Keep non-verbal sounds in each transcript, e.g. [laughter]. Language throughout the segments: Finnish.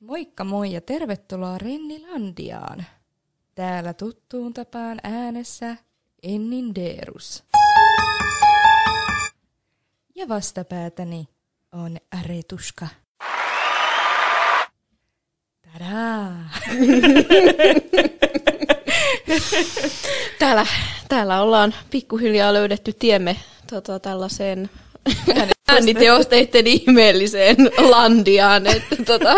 Moikka moi ja tervetuloa Rennilandiaan. Täällä tuttuun tapaan äänessä Ennin Deerus. Ja vastapäätäni on Retuska. Tadaa! Täällä, täällä ollaan pikkuhiljaa löydetty tiemme tota, tällaiseen ääniteosteiden ihmeelliseen landiaan. Että, tota,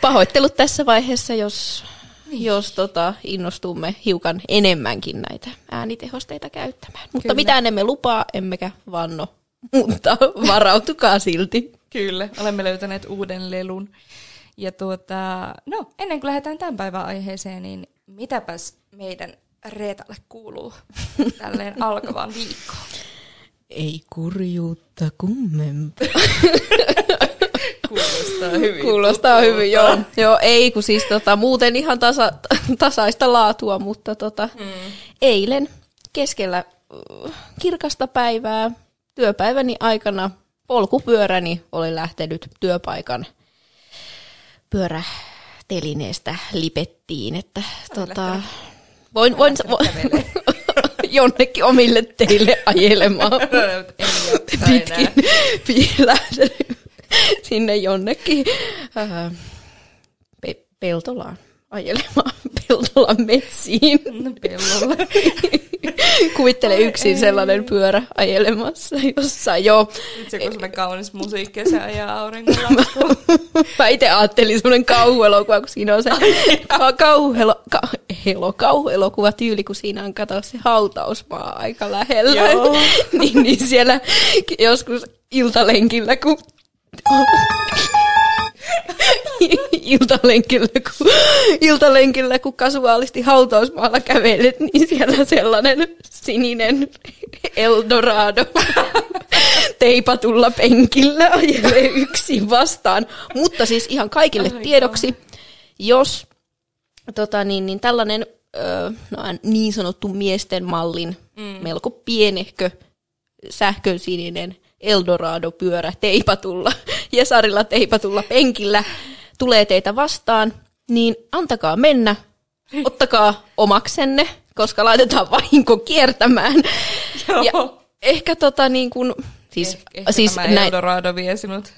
pahoittelut tässä vaiheessa, jos, niin. jos tota, innostumme hiukan enemmänkin näitä äänitehosteita käyttämään. Mutta Kyllä. mitään emme lupaa, emmekä vanno, mutta varautukaa silti. Kyllä, olemme löytäneet uuden lelun. Ja tuota, no, ennen kuin lähdetään tämän päivän aiheeseen, niin mitäpäs meidän Reetalle kuuluu tälleen alkavaan viikkoon? Ei kurjuutta kummempaa. [laughs] Kuulostaa hyvin. Kuulostaa hyvin, joo. joo. Ei, kun siis tota, muuten ihan tasa, tasaista laatua, mutta tota, hmm. eilen keskellä uh, kirkasta päivää työpäiväni aikana polkupyöräni oli lähtenyt työpaikan pyörätelineestä lipettiin, että tota, voin, voin, voin, [laughs] jonnekin omille teille ajelemaan. [laughs] Pitkin lähden sinne jonnekin äh, pe- Peltolaan ajelemaan [laughs] Peltolan metsiin. No, [laughs] pellolla. Kuvittele yksin sellainen pyörä ajelemassa jossain, joo. Itse kun sellainen kaunis musiikki ja se ajaa aurinkolla. Mä itse ajattelin semmoinen kauhuelokuva, kun siinä on se ka- kauhelo, ka- helo, kauhuelokuva tyyli, kun siinä on kato se hautausmaa aika lähellä. [laughs] niin, niin siellä joskus iltalenkillä, kun [laughs] iltalenkillä, kun, iltalenkillä, kun kasuaalisti hautausmaalla kävelet, niin siellä sellainen sininen Eldorado [laughs] teipatulla penkillä ajelee yksin vastaan. Mutta siis ihan kaikille tiedoksi, jos tota niin, niin tällainen ö, no, niin sanottu miesten mallin mm. melko pienehkö sähkösininen Eldorado-pyörä teipatulla, [laughs] Jesarilla teipatulla penkillä tulee teitä vastaan, niin antakaa mennä, [laughs] ottakaa omaksenne, koska laitetaan vahinko kiertämään. Joo. Ja ehkä tota niin kuin, Siis, eh, ehkä siis tämä näin... Eldorado vie sinut,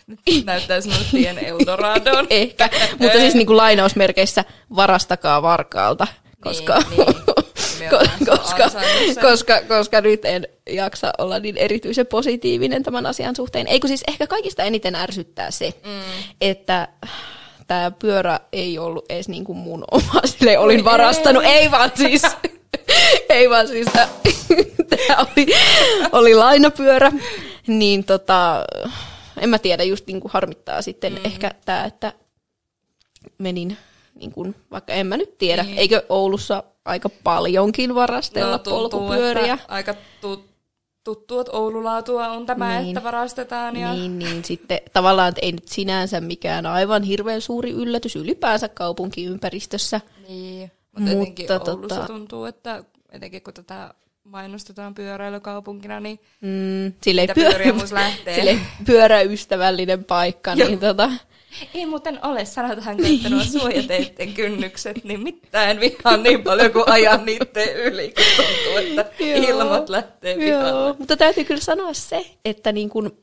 näyttää sinut tien [laughs] Eldoradoon. ehkä, mutta siis niin kuin lainausmerkeissä varastakaa varkaalta, koska, niin, [laughs] niin. koska, koska, koska nyt en jaksa olla niin erityisen positiivinen tämän asian suhteen. Eikö siis ehkä kaikista eniten ärsyttää se, mm. että tämä pyörä ei ollut edes niin kuin mun oma, [laughs] sille olin varastanut, ei vaan siis, ei vaan siis, tämä oli, oli lainapyörä, niin tota, en mä tiedä, just niin kuin harmittaa sitten mm. ehkä tämä, että menin niin kuin, vaikka en mä nyt tiedä, niin. eikö Oulussa aika paljonkin varastella no, tuntuu, polkupyöriä? aika tu- tuttu, että Oululaatua on tämä, niin. että varastetaan. Ja... Niin, niin sitten tavallaan että ei nyt sinänsä mikään aivan hirveän suuri yllätys ylipäänsä kaupunkiympäristössä. Niin, mutta, mutta tota... Oulussa tuntuu, että etenkin kun tätä mainostetaan pyöräilykaupunkina, niin mm, sille pyörä, lähtee. [laughs] Sille pyöräystävällinen paikka, niin tota, ei muuten ole, sanotaan että nuo suojateiden kynnykset, niin mitään vihaa niin paljon kuin ajan niiden yli, kun tuntuu, että ilmat lähtee pihalle. Joo, mutta täytyy kyllä sanoa se, että niin kun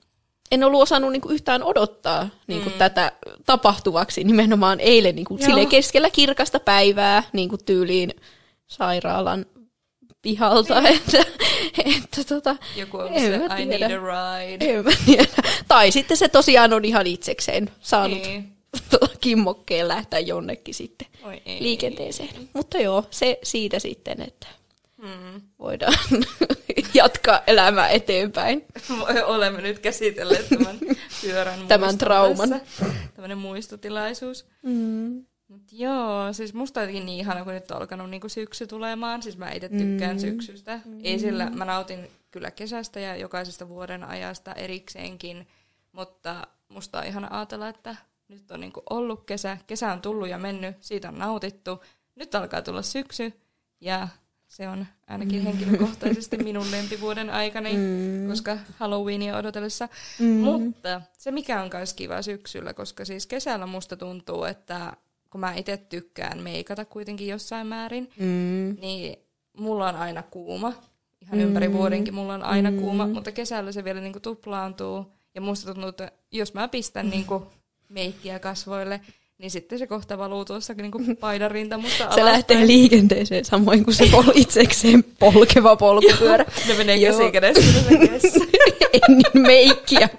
en ollut osannut niin kuin yhtään odottaa niin kuin mm. tätä tapahtuvaksi nimenomaan eilen niin kuin keskellä kirkasta päivää niin kuin tyyliin sairaalan pihalta, että, että tota, Joku on se, I need a ride. En mä tiedä. Tai sitten se tosiaan on ihan itsekseen saanut niin. [laughs] kimmokkeen lähteä jonnekin sitten Oi ei. liikenteeseen. Mutta joo, se siitä sitten, että hmm. voidaan [laughs] jatkaa elämää eteenpäin. Olemme nyt käsitelleet tämän pyörän Tämän trauman. Tämmöinen muistotilaisuus. Mm. Mut joo, siis musta jotenkin niin ihana, kun nyt on alkanut niinku syksy tulemaan. Siis mä itse tykkään mm. syksystä. Mm. Ei sillä, mä nautin kyllä kesästä ja jokaisesta vuoden ajasta erikseenkin, mutta musta on ihana ajatella, että nyt on niinku ollut kesä, kesä on tullut ja mennyt, siitä on nautittu. Nyt alkaa tulla syksy ja se on ainakin mm. henkilökohtaisesti [laughs] minun lempivuoden aikani, mm. koska Halloweenia odotellessa. Mm. Mutta se mikä on myös kiva syksyllä, koska siis kesällä musta tuntuu, että kun mä itse tykkään meikata kuitenkin jossain määrin, mm. niin mulla on aina kuuma. Ihan mm. ympäri vuodenkin mulla on aina mm. kuuma, mutta kesällä se vielä niinku tuplaantuu. Ja musta tuntuu, että jos mä pistän niinku [laughs] meikkiä kasvoille, niin sitten se kohta valuu tuossa niin paidan rintamusta alaspäin. Se lähtee liikenteeseen samoin kuin se pol- itsekseen polkeva [laughs] polkupyörä. ne menee käsi kädessä. Ennen [laughs] meikkiä.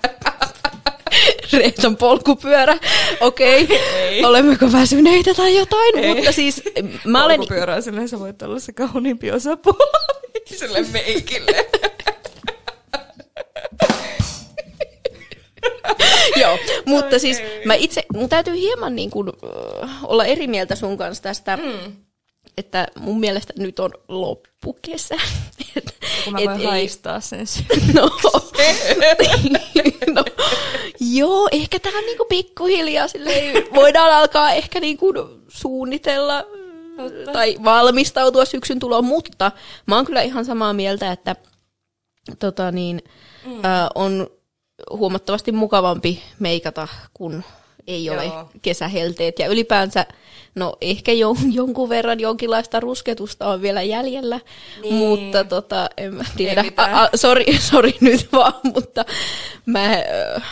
Reeton polkupyörä. Okei, okay. olemmeko väsyneitä tai jotain, Ei. mutta siis mä olen... Polkupyörä silleen sä voit olla se kauniimpi osapuoli sille meikille. Joo, mutta okay. siis mä itse, mun täytyy hieman niin kuin, uh, olla eri mieltä sun kanssa tästä, mm. Että mun mielestä nyt on loppukesä. Kun mä voin et haistaa sen [laughs] no, [laughs] no, joo, ehkä tähän niinku pikkuhiljaa silleen, voidaan alkaa ehkä niinku suunnitella Totta. tai valmistautua syksyn tuloon, mutta mä oon kyllä ihan samaa mieltä, että tota niin, mm. ä, on huomattavasti mukavampi meikata, kun ei ole Joo. kesähelteet. Ja ylipäänsä, no ehkä jon, [laughs] jonkun verran jonkinlaista rusketusta on vielä jäljellä, niin. mutta tota, en mä tiedä. Sori, [laughs] sorry nyt vaan, mutta mä... Äh,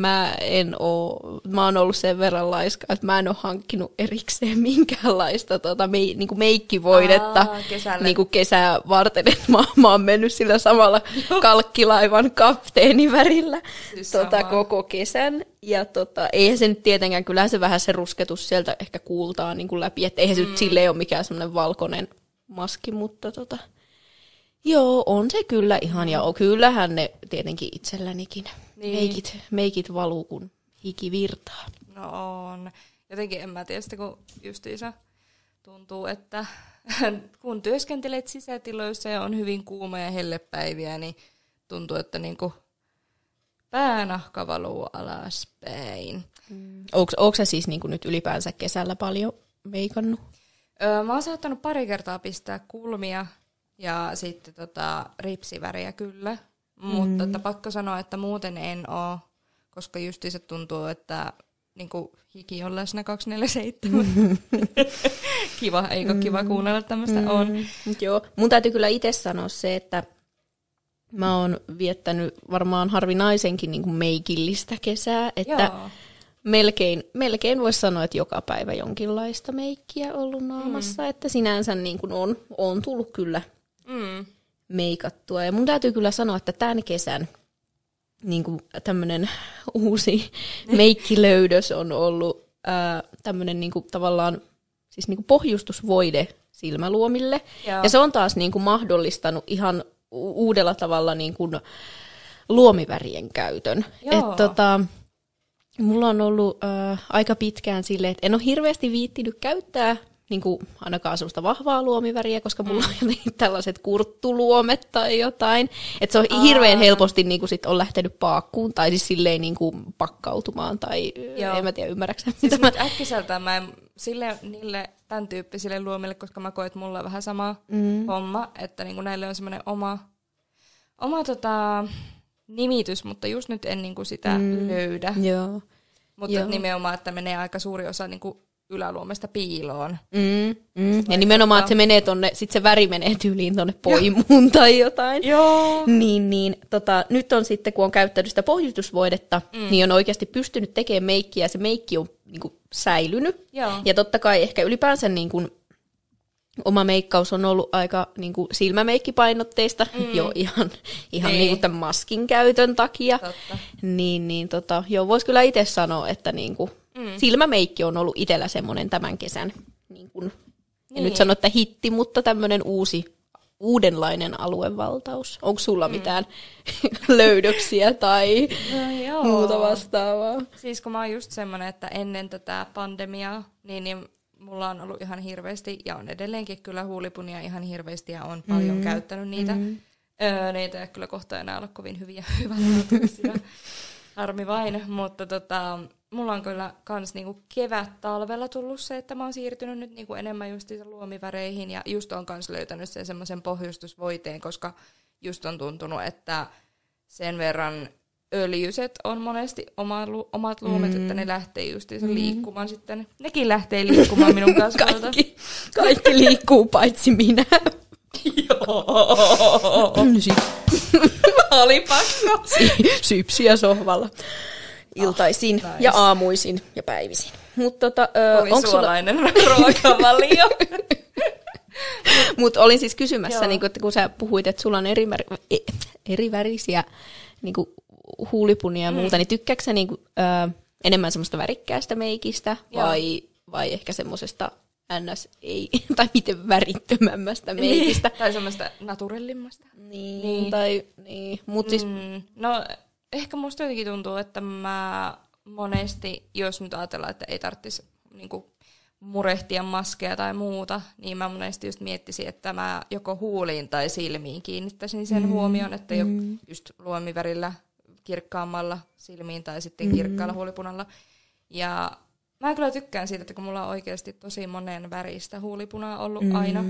mä en oo, mä oon ollut sen verran laiska, että mä en oo hankkinut erikseen minkäänlaista tota, me, niinku meikkivoidetta Aa, niinku kesää varten, että mä, mä oon mennyt sillä samalla [laughs] kalkkilaivan kapteenivärillä siis tota, koko kesän. Ja tota, eihän se nyt tietenkään, kyllähän se vähän se rusketus sieltä ehkä kuultaa niin kuin läpi, että eihän se mm. nyt silleen ole mikään semmoinen valkoinen maski, mutta tota, Joo, on se kyllä ihan, ja kyllähän ne tietenkin itsellänikin. Niin. Meikit, meikit valuu, kun hiki virtaa. No on. Jotenkin en mä tiedä sitä, kun justiinsa tuntuu, että [laughs] kun työskentelet sisätiloissa ja on hyvin kuuma ja hellepäiviä, niin tuntuu, että niinku päänahka valuu alaspäin. Mm. Onko se siis niinku nyt ylipäänsä kesällä paljon meikannut? Öö, mä oon saattanut pari kertaa pistää kulmia ja sitten tota, ripsiväriä kyllä. Mm. Mutta että pakko sanoa, että muuten en oo, koska justi se tuntuu, että niin kuin hiki on läsnä 247. [laughs] kiva, eikö kiva mm. kuunnella tämmöistä mm. on. Joo, mun täytyy kyllä itse sanoa se, että mä oon viettänyt varmaan harvinaisenkin niin kuin meikillistä kesää, että Joo. melkein, melkein voisi sanoa, että joka päivä jonkinlaista meikkiä ollut naamassa, mm. että sinänsä niin kuin on, on tullut kyllä mm. Meikattua. Ja mun täytyy kyllä sanoa, että tämän kesän niin tämmöinen uusi meikkilöydös on ollut ää, tämmöinen niin kuin, tavallaan siis niin kuin pohjustusvoide silmäluomille. Joo. Ja se on taas niin kuin, mahdollistanut ihan uudella tavalla niin kuin, luomivärien käytön. Et, tota, mulla on ollut ää, aika pitkään silleen, että en ole hirveästi viittinyt käyttää niin kuin ainakaan sellaista vahvaa luomiväriä, koska mulla mm. on jotenkin tällaiset kurttuluomet tai jotain. Että se on Aa. hirveän helposti niin kuin sit on lähtenyt paakkuun tai siis silleen niin kuin pakkautumaan tai Joo. en mä tiedä ymmärräksä. Siis mä... äkkiseltään mä en sille, niille tämän tyyppisille luomille, koska mä koen, että mulla on vähän sama mm. homma, että niin kuin näille on semmoinen oma, oma tota, nimitys, mutta just nyt en niin kuin sitä mm. löydä. Joo. Mutta Joo. nimenomaan, että menee aika suuri osa niin kuin yläluomesta piiloon. Mm, mm. Ja nimenomaan, että se menee tonne, sit se väri menee tyyliin tonne poimuun tai jotain. Joo. Niin, niin tota, nyt on sitten, kun on käyttänyt sitä pohjustusvoidetta, mm. niin on oikeasti pystynyt tekemään meikkiä ja se meikki on niin kuin, säilynyt. Joo. Ja totta kai ehkä ylipäänsä niin kuin, oma meikkaus on ollut aika niin kuin, silmämeikkipainotteista mm. jo ihan, ihan niin. Niin kuin tämän maskin käytön takia. Totta. Niin, niin tota, joo, voisi kyllä itse sanoa, että niin kuin, mm. silmämeikki on ollut itsellä semmoinen tämän kesän, niin kuin, en niin. nyt sano, että hitti, mutta tämmöinen uusi, uudenlainen aluevaltaus. Onko sulla mm. mitään [laughs] löydöksiä tai no, muuta vastaavaa? Siis kun mä oon just semmoinen, että ennen tätä pandemiaa, niin, niin mulla on ollut ihan hirveästi, ja on edelleenkin kyllä huulipunia ihan hirveästi, ja on paljon mm. käyttänyt niitä. Mm. Öö, niitä ei kyllä kohta enää ole kovin hyviä, [laughs] hyvänlaatuisia. Harmi vain, mutta tota, mulla on kyllä kans niinku kevät-talvella tullut se, että mä oon siirtynyt nyt niinku enemmän just luomiväreihin ja just on kans löytänyt sen semmoisen pohjustusvoiteen, koska just on tuntunut, että sen verran öljyset on monesti oma, omat luomet, mm. että ne lähtee just mm. liikkumaan sitten. Nekin lähtee liikkumaan minun [laughs] kasvoilta. kaikki, kaikki liikkuu paitsi minä. Joo. Oli pakko. Sypsiä sohvalla. Iltaisin ah, nice. ja aamuisin ja päivisin. Mutta tota, onko suolainen sulla... [laughs] ruokavalio. [laughs] Mutta olin siis kysymässä, niin kun, että kun sä puhuit, että sulla on eri, e, eri värisiä niin huulipunia ja mm. muuta, niin tykkääksä niin kuin, ö, enemmän semmoista värikkäästä meikistä vai, vai ehkä semmoisesta ns. ei, [laughs] tai miten värittömämmästä niin, meikistä. Niin, tai semmoista naturellimmasta. Niin, niin. tai niin, mut siis... Mm, no, ehkä musta jotenkin tuntuu, että mä monesti, jos nyt ajatellaan, että ei tarvitsisi niinku, murehtia maskeja tai muuta, niin mä monesti just miettisin, että mä joko huuliin tai silmiin kiinnittäisin sen mm, huomioon, että jo mm. just luomivärillä kirkkaammalla silmiin tai sitten mm. kirkkaalla huulipunalla. Ja mä kyllä tykkään siitä, että kun mulla on oikeasti tosi monen väristä huulipunaa ollut mm. aina,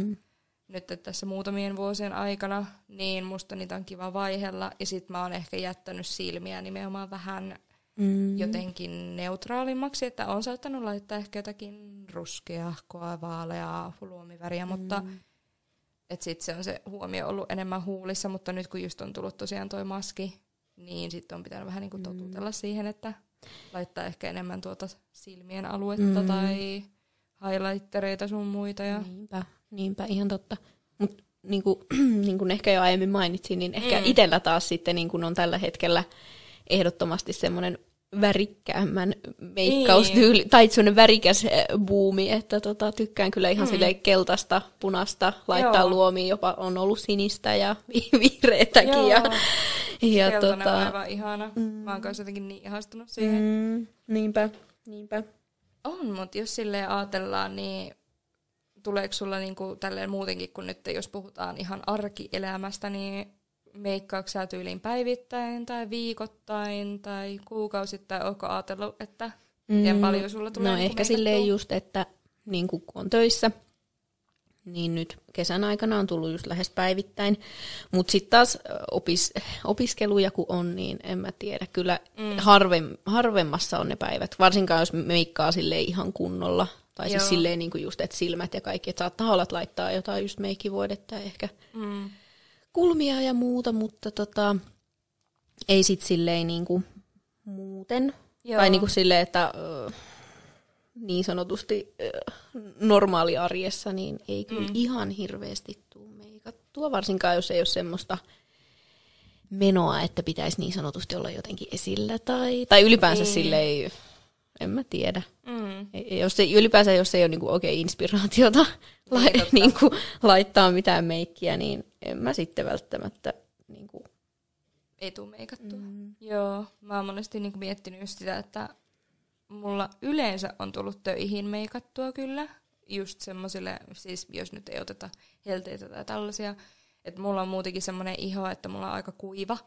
nyt tässä muutamien vuosien aikana, niin musta niitä on kiva vaihella. Ja sit mä oon ehkä jättänyt silmiä nimenomaan vähän mm. jotenkin neutraalimmaksi, että on saattanut laittaa ehkä jotakin ruskeahkoa, vaaleaa, luomiväriä, mm. mutta et sit se on se huomio ollut enemmän huulissa, mutta nyt kun just on tullut tosiaan toi maski, niin sitten on pitänyt vähän niinku totutella mm. siihen, että laittaa ehkä enemmän tuota silmien aluetta mm. tai highlightereita sun muita. Ja... Niinpä, niinpä, ihan totta. Mutta niin kuin, [clears throat] niin kuin ehkä jo aiemmin mainitsin, niin ehkä mm. itsellä taas sitten niin kuin on tällä hetkellä ehdottomasti semmoinen värikkäämmän meikkaustyyli, niin. tai semmoinen värikäs eh, buumi, että tota, tykkään kyllä ihan mm. keltaista, punasta, laittaa Joo. luomiin, jopa on ollut sinistä ja [laughs] vihreätäkin. Joo. Ja, ja tota, on aivan ihana. Mm. Mä oon kanssa jotenkin niin ihastunut siihen. Mm, niinpä, niinpä. On, mutta jos silleen ajatellaan, niin tuleeko sulla niinku tälleen muutenkin kuin nyt, jos puhutaan ihan arkielämästä, niin meikkaako sä tyyliin päivittäin tai viikoittain tai kuukausittain? Onko ajatellut, että miten mm, paljon sulla tulee No niinku ehkä silleen just, että niin kun on töissä, niin nyt kesän aikana on tullut just lähes päivittäin. Mutta sitten taas opis, opiskeluja kun on, niin en mä tiedä. Kyllä mm. harvem, harvemmassa on ne päivät, varsinkaan jos meikkaa sille ihan kunnolla. Tai siis Joo. siis silleen niin kuin just, että silmät ja kaikki. Että saattaa olla, että laittaa jotain just meikkivuodetta ehkä mm. kulmia ja muuta, mutta tota, ei sit silleen niin kuin muuten. Joo. Tai niin kuin silleen, että niin sanotusti normaali arjessa, niin ei kyllä mm. ihan hirveästi tule meikattua, varsinkaan jos ei ole semmoista menoa, että pitäisi niin sanotusti olla jotenkin esillä tai, tai ylipäänsä niin. silleen, en mä tiedä. Mm. Jos ei, ylipäänsä jos ei ole niinku oikein inspiraatiota [laughs] la, niinku, laittaa mitään meikkiä, niin en mä sitten välttämättä niinku... ei tule meikattua. Mm. Joo, mä oon monesti niinku miettinyt just sitä, että mulla yleensä on tullut töihin meikattua kyllä. Just semmoisille, siis jos nyt ei oteta helteitä tai tällaisia, että mulla on muutenkin semmoinen iho, että mulla on aika kuiva.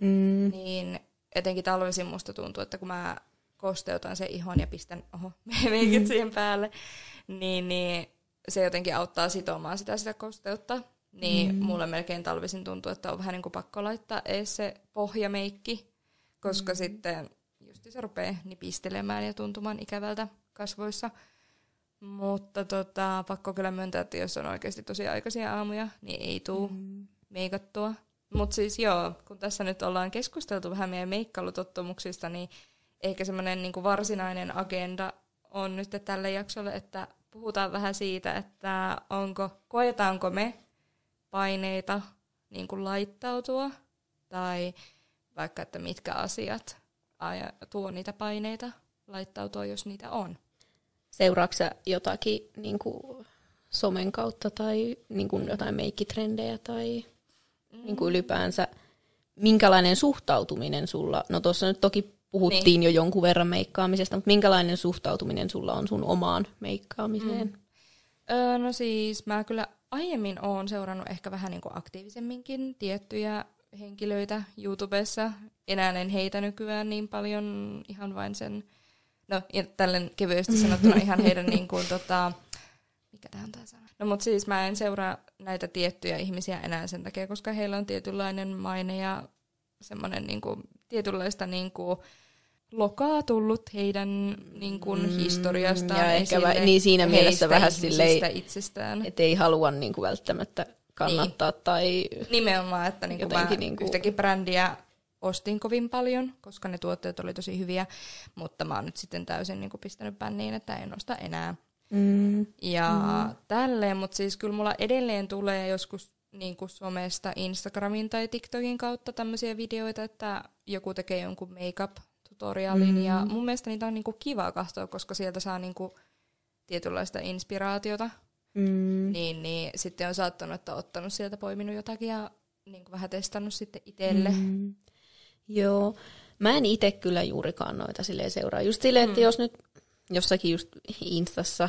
Mm. Niin etenkin talvisin musta tuntuu, että kun mä kosteutan sen ihon ja pistän oho, [laughs] meikit mm. siihen päälle, niin, niin se jotenkin auttaa sitomaan sitä, sitä kosteutta. Niin mm. mulle melkein talvisin tuntuu, että on vähän niin kuin pakko laittaa ees se pohjameikki, koska mm. sitten just se rupeaa nipistelemään ja tuntumaan ikävältä kasvoissa. Mutta tota, pakko kyllä myöntää, että jos on oikeasti tosi aikaisia aamuja, niin ei tule mm. meikattua. Mutta siis joo, kun tässä nyt ollaan keskusteltu vähän meidän meikkailutottumuksista, niin ehkä semmoinen niinku varsinainen agenda on nyt tälle jaksolle, että puhutaan vähän siitä, että onko, koetaanko me paineita niin kuin laittautua, tai vaikka, että mitkä asiat tuo niitä paineita laittautua, jos niitä on. Seuraatko jotakin niin kuin somen kautta tai niin kuin jotain meikkitrendejä tai mm. niin kuin ylipäänsä, minkälainen suhtautuminen sulla, no tuossa nyt toki puhuttiin niin. jo jonkun verran meikkaamisesta, mutta minkälainen suhtautuminen sulla on sun omaan meikkaamiseen? Mm. Öö, no siis mä kyllä aiemmin oon seurannut ehkä vähän niin kuin aktiivisemminkin tiettyjä henkilöitä YouTubessa. Enää en heitä nykyään niin paljon ihan vain sen no tällen kevyesti sanottuna ihan heidän [laughs] niin kuin, tota, mikä tämä on tämä sana? No mutta siis mä en seuraa näitä tiettyjä ihmisiä enää sen takia, koska heillä on tietynlainen maine ja semmoinen niin kuin, tietynlaista niin kuin, lokaa tullut heidän niin kuin, mm, historiastaan ja. Ehkä niin siinä mielessä vähän silleen, itsestään. että ei halua niin kuin, välttämättä kannattaa niin. tai Nimenomaan, että niin kuin mä niin kuin... yhtäkin brändiä ostin kovin paljon, koska ne tuotteet oli tosi hyviä, mutta mä oon nyt sitten täysin niin kuin pistänyt bänniin, että en osta enää. Mm. Ja mm. tälleen, mutta siis kyllä mulla edelleen tulee joskus niin kuin somesta, Instagramin tai TikTokin kautta tämmöisiä videoita, että joku tekee jonkun make-up-tutorialin, mm. ja mun mielestä niitä on niin kuin kiva katsoa, koska sieltä saa niin kuin tietynlaista inspiraatiota. Mm. Niin, niin sitten on saattanut, että ottanut sieltä poiminut jotakin ja niin kuin vähän testannut sitten itselle. Mm. Joo, mä en itse kyllä juurikaan noita silleen seuraa. Just silleen, että mm. jos nyt jossakin just Instassa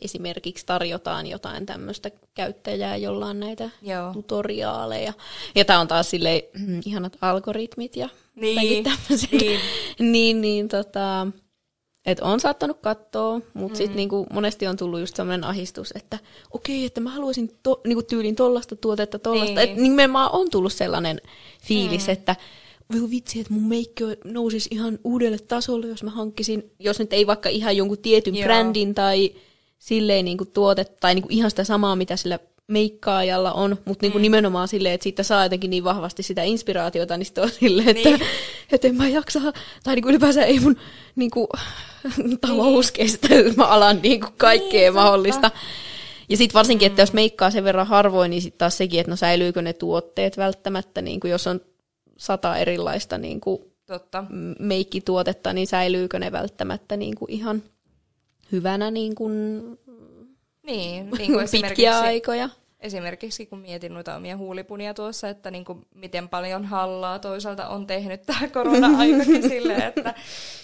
esimerkiksi tarjotaan jotain tämmöistä käyttäjää, jolla on näitä Joo. tutoriaaleja. Ja tämä on taas silleen mm, ihanat algoritmit ja niin. Niin, [laughs] niin, niin tota, et on saattanut katsoa, mutta mm. sitten niinku monesti on tullut just sellainen ahistus, että okei, että mä haluaisin to, niinku tyylin tollasta tuotetta, tollasta. Niin. Että nimenomaan on tullut sellainen fiilis, mm. että voi vitsi, että mun meikki nousisi ihan uudelle tasolle, jos mä hankkisin, jos nyt ei vaikka ihan jonkun tietyn Joo. brändin tai silleen niin kuin tuote, tai niin kuin ihan sitä samaa, mitä sillä meikkaajalla on, mutta niinku mm. nimenomaan silleen, että siitä saa jotenkin niin vahvasti sitä inspiraatiota, niin sitten on silleen, että, niin. [laughs] että en mä jaksa, tai niinku ylipäänsä ei mun niinku, [laughs] talous niin. kestä, mä alan niinku kaikkea niin, mahdollista. Ja sitten varsinkin, että jos mm. meikkaa sen verran harvoin, niin sitten taas sekin, että no säilyykö ne tuotteet välttämättä, niin kuin jos on sata erilaista niin kuin Totta. meikkituotetta, niin säilyykö ne välttämättä niin kuin ihan hyvänä niin kuin niin, [laughs] niin kuin pitkiä aikoja? Esimerkiksi kun mietin noita omia huulipunia tuossa, että niin kuin miten paljon hallaa toisaalta on tehnyt tämä korona-aikakin [laughs] sille, että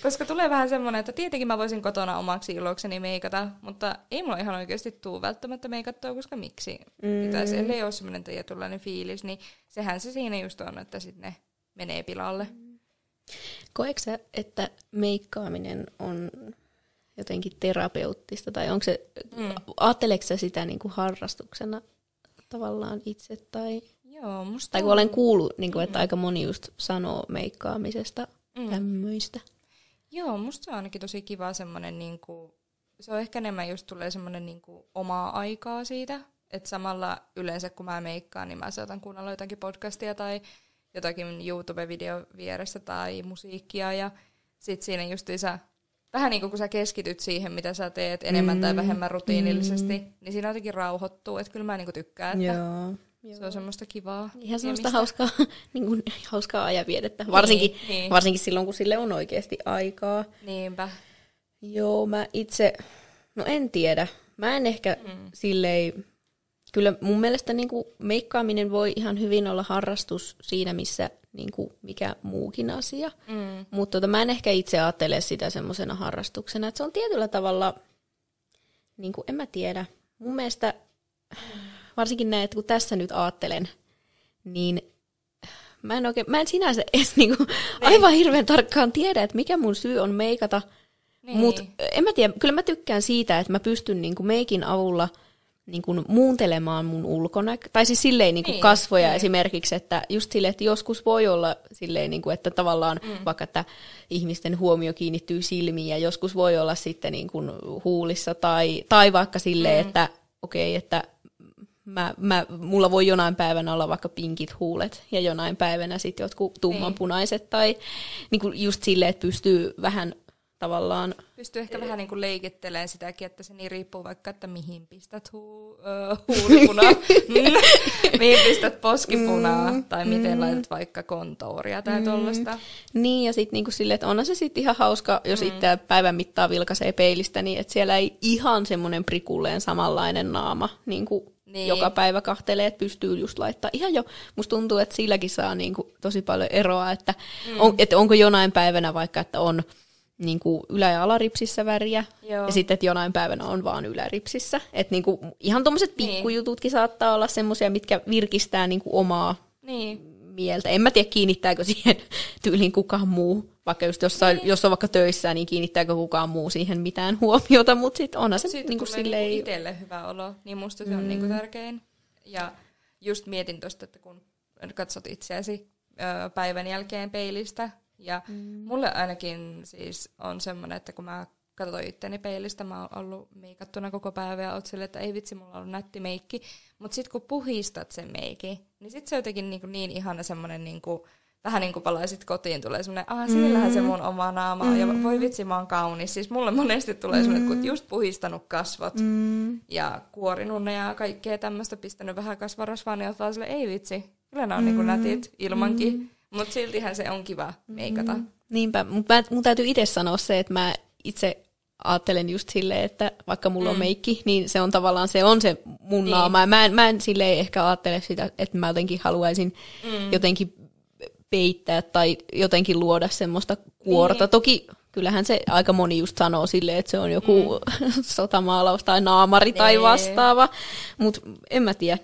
koska tulee vähän semmoinen, että tietenkin mä voisin kotona omaksi ilokseni meikata, mutta ei mulla ihan oikeasti tuu välttämättä meikattua, koska miksi? Mm. Mitäs, ellei ole semmoinen tietynlainen fiilis, niin sehän se siinä just on, että sitten ne menee pilalle. Koetko sä, että meikkaaminen on jotenkin terapeuttista, tai onko se, mm. ajatteleeko sä sitä niin kuin harrastuksena tavallaan itse, tai, Joo, musta tai kun on... olen kuullut, niin kuin, että mm. aika moni just sanoo meikkaamisesta mm. tämmöistä. Joo, musta se on ainakin tosi kiva semmoinen, niin kuin, se on ehkä enemmän just tulee semmoinen niin kuin, omaa aikaa siitä, että samalla yleensä kun mä meikkaan, niin mä saatan kuunnella jotakin podcastia tai jotakin YouTube-video vieressä tai musiikkia ja sitten siinä justiinsa vähän niin kuin kun sä keskityt siihen, mitä sä teet enemmän mm, tai vähemmän rutiinillisesti, mm. niin siinä jotenkin rauhoittuu. Että kyllä mä niin kuin tykkään, että Joo. Se on semmoista kivaa. Ihan semmoista hauskaa, [laughs] niin kuin, hauskaa ajanviedettä. Varsinkin, niin, niin. varsinkin silloin, kun sille on oikeasti aikaa. Niinpä. Joo, mä itse, no en tiedä. Mä en ehkä mm. silleen kyllä mun mielestä niin kuin meikkaaminen voi ihan hyvin olla harrastus siinä, missä niin kuin mikä muukin asia. Mm. Mutta tota, mä en ehkä itse ajattele sitä semmoisena harrastuksena, että se on tietyllä tavalla, niin kuin, en mä tiedä, mun mielestä varsinkin näin, että kun tässä nyt ajattelen, niin mä en, oikein, mä en sinänsä edes niin kuin, aivan hirveän tarkkaan tiedä, että mikä mun syy on meikata, niin. mutta en mä tiedä, kyllä mä tykkään siitä, että mä pystyn niin kuin meikin avulla – niin kuin muuntelemaan mun ulkonäkö, tai siis silleen niin kuin niin, kasvoja niin. esimerkiksi, että just silleen, että joskus voi olla silleen, niin kuin, että tavallaan mm. vaikka, että ihmisten huomio kiinnittyy silmiin, ja joskus voi olla sitten niin kuin huulissa, tai, tai vaikka silleen, mm. että okei, okay, että mä, mä, mulla voi jonain päivänä olla vaikka pinkit huulet, ja jonain päivänä sitten jotkut tummanpunaiset, niin. tai niin kuin just silleen, että pystyy vähän tavallaan... Pystyy ehkä vähän niin kuin leikittelemään sitäkin, että se niin riippuu vaikka, että mihin pistät huu, uh, [laughs] huulipunaa, mihin pistät poskipunaa, mm, tai miten mm. laitat vaikka kontouria tai mm. tollasta. Niin, ja sitten niinku silleen, että onhan se sitten ihan hauska, jos mm. itse päivän mittaa vilkaisee peilistä, niin että siellä ei ihan semmoinen prikulleen samanlainen naama niin kuin niin. joka päivä kahtelee, että pystyy just laittaa. Ihan jo, musta tuntuu, että silläkin saa niin kuin tosi paljon eroa, että, mm. on, että onko jonain päivänä vaikka, että on niin kuin ylä- ja alaripsissä väriä, Joo. ja sitten, että jonain päivänä on vaan yläripsissä. Että niin ihan tuommoiset niin. pikkujututkin niin. saattaa olla semmoisia, mitkä virkistää niin kuin omaa niin. mieltä. En mä tiedä, kiinnittääkö siihen [laughs] tyyliin kukaan muu. Vaikka just jossain, niin. jos on vaikka töissä, niin kiinnittääkö kukaan muu siihen mitään huomiota, mutta sitten onhan se Siitä niinku tulee silleen... niinku itselle hyvä olo, niin musta se on niinku tärkein. Ja just mietin tuosta, että kun katsot itseäsi ö, päivän jälkeen peilistä, ja mm. mulle ainakin siis on semmoinen, että kun mä katsoin itteni peilistä, mä oon ollut meikattuna koko päivä ja oot sille, että ei vitsi, mulla on ollut nätti meikki. Mutta sitten kun puhistat sen meiki, niin sitten se on jotenkin niin, niin ihana semmoinen niin kuin, vähän niin kuin palaisit kotiin, tulee semmoinen, ah, sillähän se mun oma naama on, ja voi vitsi, mä oon kaunis. Siis mulle monesti tulee semmoinen, kun just puhistanut kasvot mm. ja kuorinut ne ja kaikkea tämmöistä, pistänyt vähän kasvarasvaa, niin vaan sille, ei vitsi, kyllä ne on mm. niin kuin nätit ilmankin. Mm. Mutta siltihän se on kiva meikata. Mm. Niinpä, mutta mun täytyy itse sanoa se, että mä itse ajattelen just silleen, että vaikka mulla mm. on meikki, niin se on tavallaan se on se mun niin. naama. Mä en, mä en silleen ehkä ajattele sitä, että mä jotenkin haluaisin mm. jotenkin peittää tai jotenkin luoda semmoista kuorta. Niin. Toki kyllähän se aika moni just sanoo silleen, että se on joku mm. [laughs] sotamaalaus tai naamari niin. tai vastaava, mutta en mä tiedä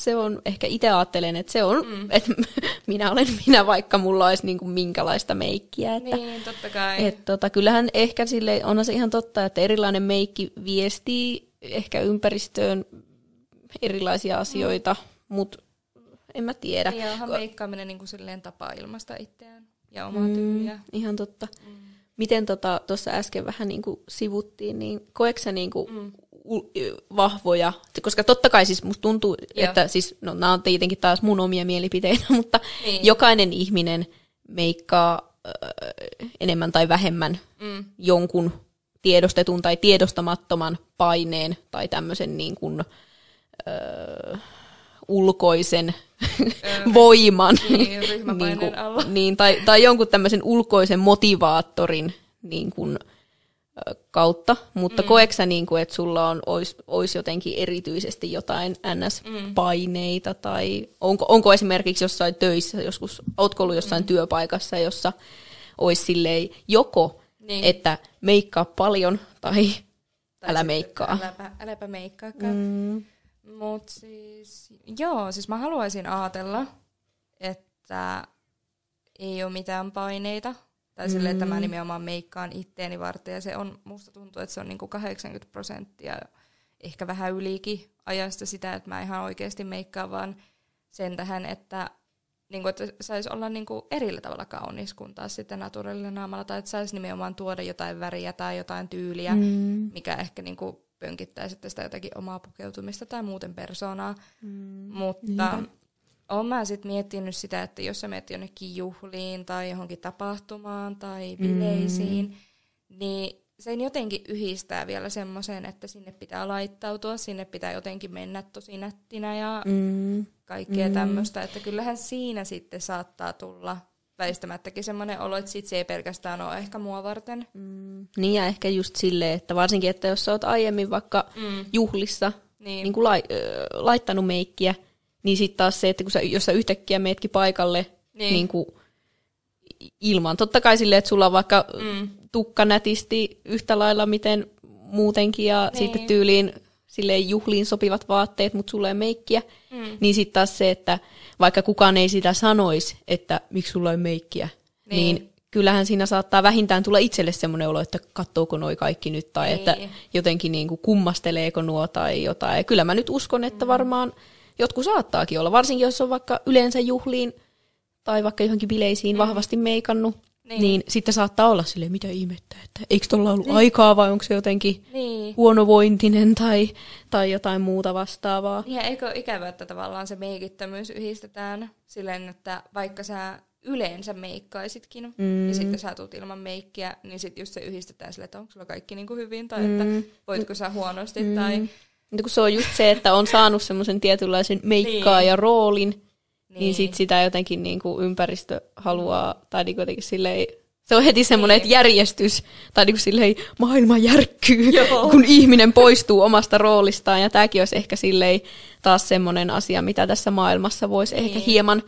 se on, ehkä itse ajattelen, että se on, mm. että [laughs] minä olen minä, vaikka mulla olisi niin kuin minkälaista meikkiä. Että, niin, totta kai. Että tota, kyllähän ehkä sille onhan se ihan totta, että erilainen meikki viestii ehkä ympäristöön erilaisia mm. asioita, mm. mutta en mä tiedä. Ja onhan meikkaaminen niin kuin silleen tapa ilmasta itseään ja omaa mm, tyyliä. Ihan totta. Mm. Miten tuossa tota, äsken vähän niin kuin sivuttiin, niin koeksä niin kuin mm vahvoja, koska totta kai siis musta tuntuu, Joo. että siis, no nämä on tietenkin taas mun omia mielipiteitä, [laughs] mutta niin. jokainen ihminen meikkaa äh, enemmän tai vähemmän mm. jonkun tiedostetun tai tiedostamattoman paineen tai tämmöisen niin kuin, äh, ulkoisen [laughs] voiman niin, niin, kuin, alla. niin, tai, tai jonkun tämmöisen ulkoisen motivaattorin niin kuin, kautta, mutta mm. koeksä niin kuin, että sulla on, olisi, olisi jotenkin erityisesti jotain NS-paineita, mm. tai onko, onko esimerkiksi jossain töissä, joskus, ootko ollut jossain mm. työpaikassa, jossa olisi silleen joko, niin. että meikkaa paljon, tai, tai älä meikkaa. Äläpä, äläpä meikkaakaan. Mm. Mutta siis, joo, siis mä haluaisin ajatella, että ei ole mitään paineita tai mm. silleen, että mä mm. nimenomaan meikkaan itteeni varten. Ja se on, musta tuntuu, että se on niinku 80 prosenttia, ehkä vähän ylikin ajasta sitä, että mä ihan oikeasti meikkaan vaan sen tähän, että, niinku, että saisi olla niinku eri tavalla kaunis kuin taas sitten naturaalinen naamalla. Tai että saisi nimenomaan tuoda jotain väriä tai jotain tyyliä, mm. mikä ehkä niinku pönkittää sitten sitä jotakin omaa pukeutumista tai muuten persoonaa. Mm. Mutta... Niinpä olen mä sitten miettinyt sitä, että jos sä menet jonnekin juhliin tai johonkin tapahtumaan tai bileisiin, mm. niin sen jotenkin yhdistää vielä semmoisen, että sinne pitää laittautua, sinne pitää jotenkin mennä tosi nättinä ja mm. kaikkea mm. tämmöistä, että kyllähän siinä sitten saattaa tulla väistämättäkin semmoinen olo, että sit se ei pelkästään ole ehkä mua varten. Mm. Niin ja ehkä just silleen, että varsinkin, että jos sä oot aiemmin vaikka mm. juhlissa niin. Niin kuin lai, äh, laittanut meikkiä, niin sitten taas se, että kun sä, jos sä yhtäkkiä meetkin paikalle niin. Niin kuin ilman, totta kai silleen, että sulla on vaikka mm. tukka nätisti yhtä lailla miten muutenkin ja niin. sitten tyyliin silleen juhliin sopivat vaatteet, mutta sulla ei meikkiä, mm. niin sitten taas se, että vaikka kukaan ei sitä sanoisi, että miksi sulla ei meikkiä, niin, niin kyllähän siinä saattaa vähintään tulla itselle semmoinen olo, että kattooko noi kaikki nyt, tai niin. että jotenkin niin kuin kummasteleeko nuo tai jotain. Ja kyllä mä nyt uskon, että mm. varmaan jotkut saattaakin olla, varsinkin jos on vaikka yleensä juhliin tai vaikka johonkin bileisiin mm. vahvasti meikannut, niin. niin sitten saattaa olla sille mitä ihmettä, että eikö tuolla ollut niin. aikaa vai onko se jotenkin niin. huonovointinen tai, tai jotain muuta vastaavaa. Ja eikö ikävä, että tavallaan se meikittömyys yhdistetään silleen, että vaikka sä yleensä meikkaisitkin, mm. niin sitten sä tulet ilman meikkiä, niin sitten just se yhdistetään sille, että onko sulla kaikki niin kuin hyvin, tai mm. että voitko sä huonosti, mm. tai mutta kun se on just se, että on saanut semmoisen tietynlaisen meikkaa niin. ja roolin, niin, niin sit sitä jotenkin niin kuin ympäristö haluaa, tai niin jotenkin silleen, se on heti semmoinen, niin. että järjestys, tai niin kuin silleen maailma järkkyy, Joo. kun ihminen poistuu omasta roolistaan, ja tämäkin olisi ehkä silleen taas semmoinen asia, mitä tässä maailmassa voisi niin. ehkä hieman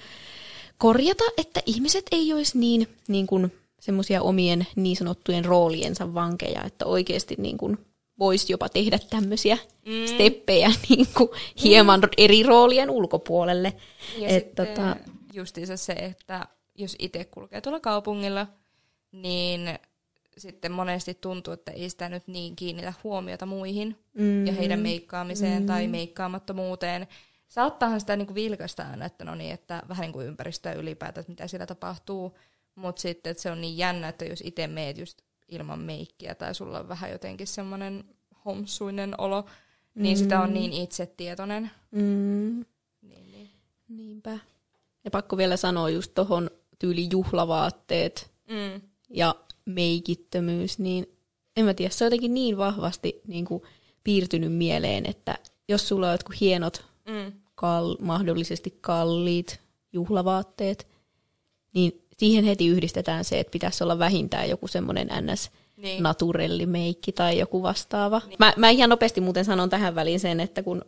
korjata, että ihmiset ei olisi niin, niin kuin semmoisia omien niin sanottujen rooliensa vankeja, että oikeasti niin kuin voisi jopa tehdä tämmöisiä mm. steppejä [laughs] niin kuin hieman mm. eri roolien ulkopuolelle. Ja Et, tota, justiinsa se, että jos itse kulkee tuolla kaupungilla, niin sitten monesti tuntuu, että ei sitä nyt niin kiinnitä huomiota muihin mm. ja heidän meikkaamiseen mm. tai meikkaamattomuuteen. Saattaahan sitä niin vilkaista aina, että no niin, että vähän niin kuin ympäristöä ylipäätään, että mitä siellä tapahtuu, mutta sitten että se on niin jännä, että jos itse meet just ilman meikkiä tai sulla on vähän jotenkin semmoinen homsuinen olo, mm. niin sitä on mm. niin itsetietoinen. Mm. Niin, niin. Niinpä. Ja pakko vielä sanoa just tuohon tyyli juhlavaatteet mm. ja meikittömyys, niin en mä tiedä, se on jotenkin niin vahvasti niin kuin, piirtynyt mieleen, että jos sulla on jotkut hienot, mm. kal- mahdollisesti kalliit juhlavaatteet, niin siihen heti yhdistetään se, että pitäisi olla vähintään joku semmoinen ns niin. naturellimeikki tai joku vastaava. Niin. Mä, mä ihan nopeasti muuten sanon tähän väliin sen, että kun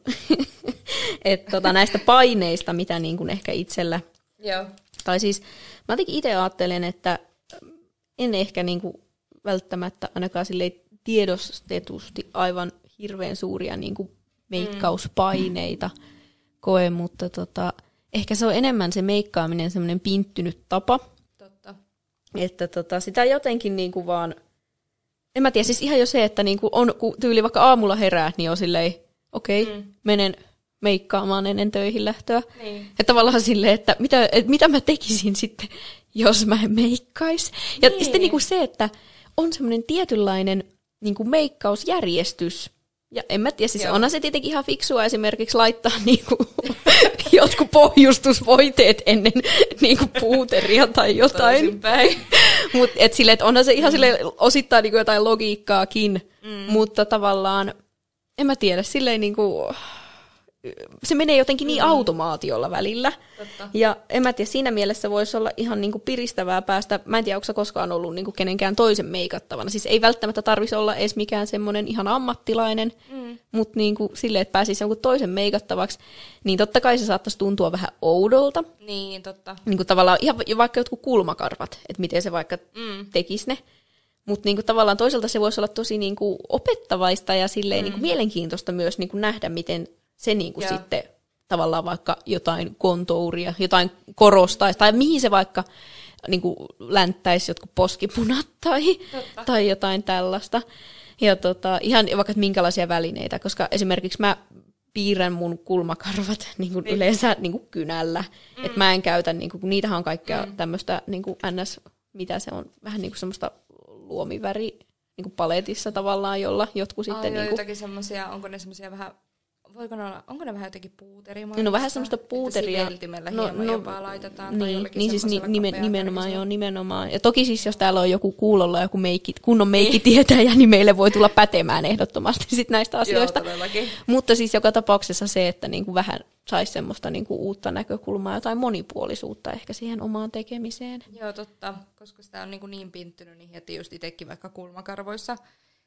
[laughs] et tota, näistä paineista, mitä niin kuin ehkä itsellä... Joo. Tai siis mä jotenkin itse ajattelen, että en ehkä niin kuin välttämättä ainakaan tiedostetusti aivan hirveän suuria niin kuin meikkauspaineita mm. koe, mutta tota, ehkä se on enemmän se meikkaaminen semmoinen pinttynyt tapa. Että tota, sitä jotenkin niin kuin vaan, en mä tiedä, siis ihan jo se, että niin kuin on, kun tyyli vaikka aamulla herää, niin on silleen, okei, okay, mm. menen meikkaamaan ennen töihin lähtöä. Niin. Ja tavallaan silleen, että mitä, et mitä mä tekisin sitten, jos mä en meikkais. Ja niin. sitten niin kuin se, että on semmoinen tietynlainen niin kuin meikkausjärjestys. Ja en mä tiedä, siis Joo. onhan se tietenkin ihan fiksua esimerkiksi laittaa [laughs] niin kuin, jotkut pohjustusvoiteet ennen niin kuin puuteria tai jotain. Mutta et sille, että onhan se ihan mm. sille osittain niin kuin jotain logiikkaakin, mm. mutta tavallaan, en mä tiedä, silleen niin kuin, se menee jotenkin niin mm. automaatiolla välillä. Totta. Ja en mä tiedä, siinä mielessä voisi olla ihan niinku piristävää päästä, mä en tiedä, onko koskaan ollut niinku kenenkään toisen meikattavana. Siis ei välttämättä tarvitsisi olla edes mikään semmoinen ihan ammattilainen, mm. mutta niinku silleen, että pääsisi jonkun toisen meikattavaksi, niin totta kai se saattaisi tuntua vähän oudolta. Niin, totta. Niinku tavallaan ihan vaikka jotkut kulmakarvat, että miten se vaikka mm. tekisi ne. Mutta niinku tavallaan toisaalta se voisi olla tosi niinku opettavaista ja silleen mm. niinku mielenkiintoista myös niinku nähdä, miten se niin kuin sitten tavallaan vaikka jotain kontouria, jotain korostaisi, tai mihin se vaikka niin kuin länttäisi jotkut poskipunat [laughs] tai, tai jotain tällaista. Ja tota, ihan vaikka että minkälaisia välineitä, koska esimerkiksi mä piirrän mun kulmakarvat [laughs] niin kuin niin. yleensä niin kuin kynällä. Mm. Että mä en käytä, niin kuin, kun niitähän on kaikkea mm. tämmöistä niin kuin ns, mitä se on, vähän niin kuin semmoista luomiväri niin kuin paletissa tavallaan, jolla jotkut sitten... Ai, niin kuin, jotakin semmoisia, onko ne semmoisia vähän voiko ne olla, onko ne vähän jotenkin puuterimaista? No vähän semmoista puuteria. Että no, no, jopa laitetaan. Niin, tai niin siis nimen, nimenomaan, joo, nimenomaan. Ja toki siis jos täällä on joku kuulolla joku meikki, kunnon meikkitietäjä, niin. niin meille voi tulla pätemään ehdottomasti sit näistä asioista. Joo, Mutta siis joka tapauksessa se, että niinku vähän saisi semmoista niinku uutta näkökulmaa, jotain monipuolisuutta ehkä siihen omaan tekemiseen. Joo, totta, koska sitä on niinku niin pinttynyt, niin heti just itsekin vaikka kulmakarvoissa –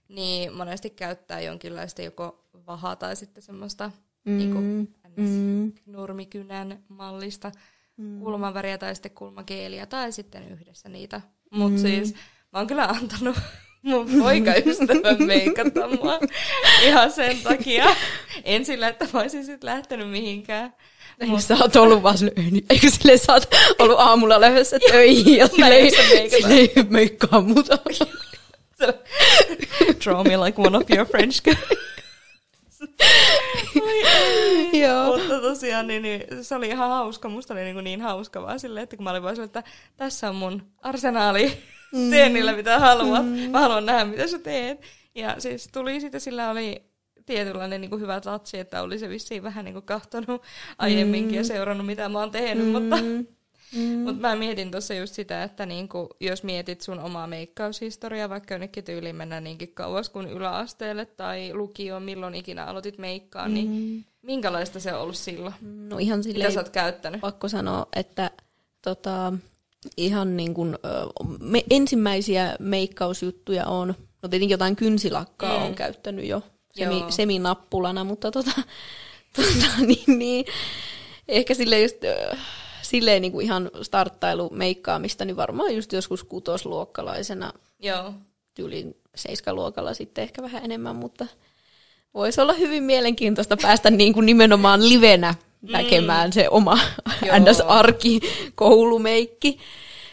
niin monesti käyttää jonkinlaista joko vahaa tai sitten semmoista mm, niin kuin mm. nurmikynän mallista mm. kulmaväriä tai sitten kulmakeeliä tai sitten yhdessä niitä. Mutta mm. siis mä oon kyllä antanut [laughs] mun poikaystävän [laughs] meikata mua ihan sen takia. En sillä, että mä olisin sitten lähtenyt mihinkään. Ei Mut... sä oot ollut vaan silleen, eikö sille sä oot ollut aamulla lähdössä töihin ja silleen, silleen meikkaa muuta. [laughs] [laughs] Draw me like one of your French girls. Joo. Mutta tosiaan niin, niin, se oli ihan hauska. Musta oli niin, niin hauska vaan silleen, että kun mä olin vaan silleen, että tässä on mun arsenaali. Mm. Tee niillä mitä haluat. Mm. Mä haluan nähdä, mitä sä teet. Ja siis tuli sitten, sillä oli tietynlainen niin kuin hyvä tatsi, että oli se vissiin vähän niin kuin kahtonut aiemminkin mm. ja seurannut, mitä mä oon tehnyt, mm. mutta Mm. Mutta mä mietin tuossa just sitä, että niinku, jos mietit sun omaa meikkaushistoriaa, vaikka jonnekin tyyliin mennä niinkin kauas kuin yläasteelle tai lukioon, milloin ikinä aloitit meikkaa, niin mm. niin minkälaista se on ollut silloin? No ihan silleen, Mitä sä oot käyttänyt? Pakko sanoa, että tota, ihan niin kuin, me, ensimmäisiä meikkausjuttuja on, no tietenkin jotain kynsilakkaa mm. on käyttänyt jo semi, seminappulana, mutta tota, [laughs] tota niin, niin, ehkä silleen just silleen niin kuin ihan starttailu meikkaamista, niin varmaan just joskus kutosluokkalaisena. Joo. Tyyliin seiskaluokalla sitten ehkä vähän enemmän, mutta voisi olla hyvin mielenkiintoista päästä niin kuin nimenomaan livenä mm. näkemään se oma ns-arki koulumeikki.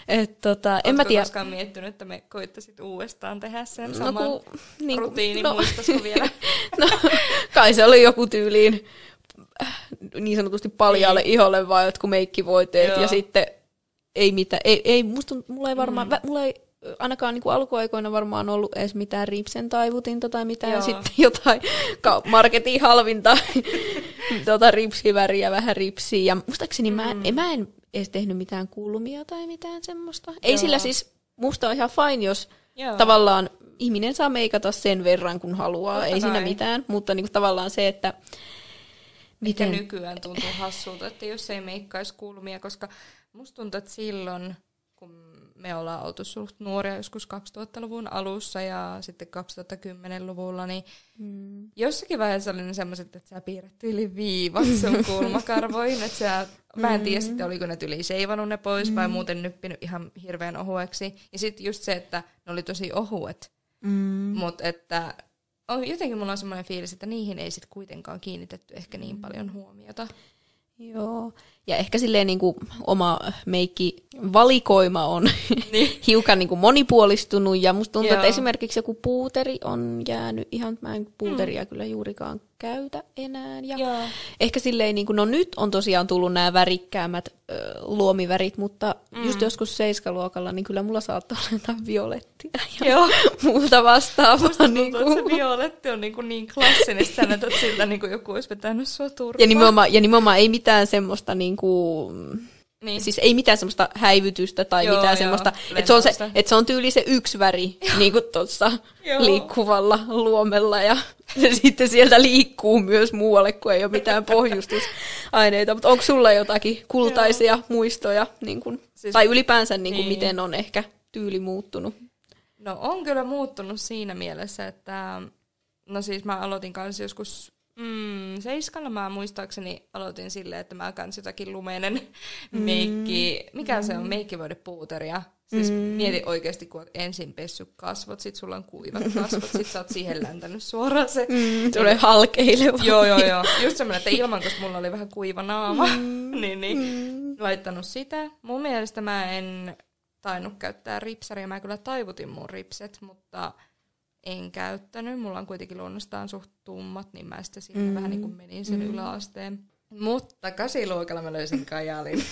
Et tota, en mä tiedä. koskaan miettinyt, että me koittaisit uudestaan tehdä sen no, saman ku, niin, rutiinin, no, muistaisiko vielä? [laughs] no, kai se oli joku tyyliin niin sanotusti paljaalle niin. iholle vaan jotkut meikkivoiteet Joo. ja sitten ei mitään, ei, ei musta, mulla ei varmaan, mm. mulla ei ainakaan niin kuin alkuaikoina varmaan ollut edes mitään ripsen taivutinta tai mitään, Joo. sitten [laughs] jotain marketin halvinta [laughs] tota, ripsiväriä, vähän ripsiä. Ja muistaakseni mm. mä, en, mä en edes tehnyt mitään kulmia tai mitään semmoista. Joo. Ei sillä siis, musta on ihan fine, jos Joo. tavallaan ihminen saa meikata sen verran, kun haluaa, Totta ei kai. siinä mitään, mutta niin kuin tavallaan se, että Miten? Mikä nykyään tuntuu hassulta, että jos ei meikkaisi kulmia, koska musta tuntuu, että silloin, kun me ollaan oltu suht nuoria joskus 2000-luvun alussa ja sitten 2010-luvulla, niin mm. jossakin vaiheessa oli ne semmoiset, että sä piirret yli viivat sun [laughs] kulmakarvoihin, että sä, mä en tiedä mm. sitten, oliko ne yli seivannut ne pois mm. vai muuten nyppinyt ihan hirveän ohueksi. Ja sitten just se, että ne oli tosi ohuet, mm. mutta että on, jotenkin mulla on semmoinen fiilis, että niihin ei sitten kuitenkaan kiinnitetty ehkä niin paljon huomiota. Joo, ja ehkä silleen niin kuin oma meikki valikoima on niin. [laughs] hiukan niin kuin monipuolistunut, ja musta tuntuu, Joo. että esimerkiksi joku puuteri on jäänyt ihan, mä en puuteria mm. kyllä juurikaan käytä enää. Ja Joo. ehkä silleen, niin kuin, no nyt on tosiaan tullut nämä värikkäämät ö, luomivärit, mutta mm. just joskus seiskaluokalla, niin kyllä mulla saattaa olla jotain violettia ja Joo. muuta vastaavaa. Musta tuntuu, niin kuin... että se violetti on niin, kuin niin klassinen, että sä näytät siltä, niin kuin joku olisi vetänyt sua turpaa. Ja nimenomaan, ja nimenomaan ei mitään semmoista niin kuin, niin. Siis ei mitään semmoista häivytystä tai joo, mitään joo, semmoista, että se, on se, että se on tyyli se yksi väri niin kuin tuossa liikkuvalla luomella ja [laughs] se sitten sieltä liikkuu myös muualle, kun ei ole mitään pohjustusaineita. Mutta onko sulla jotakin kultaisia joo. muistoja niin kuin, siis, tai ylipäänsä niin kuin, niin. miten on ehkä tyyli muuttunut? No on kyllä muuttunut siinä mielessä, että no siis mä aloitin kanssa joskus Mm, seiskalla mä muistaakseni aloitin silleen, että mä kans jotakin lumeinen mm. meikki. Mikä mm. se on? Meikkivoidepuuteria. Siis mm. mieti oikeasti, kun oot ensin pessy kasvot, sit sulla on kuivat kasvot, sit sä oot siihen läntänyt suoraan se. Mm, [laughs] tulee halkeileva. Joo, joo, joo. Just semmoinen, että ilman, koska mulla oli vähän kuiva naama, mm. [laughs] niin, niin mm. laittanut sitä. Mun mielestä mä en tainnut käyttää ripsaria. Mä kyllä taivutin mun ripset, mutta en käyttänyt. Mulla on kuitenkin luonnostaan suht tummat, niin mä sitten siinä mm. vähän niin kuin menin sen mm. yläasteen. Mutta kasiluokalla mä löysin kajalin.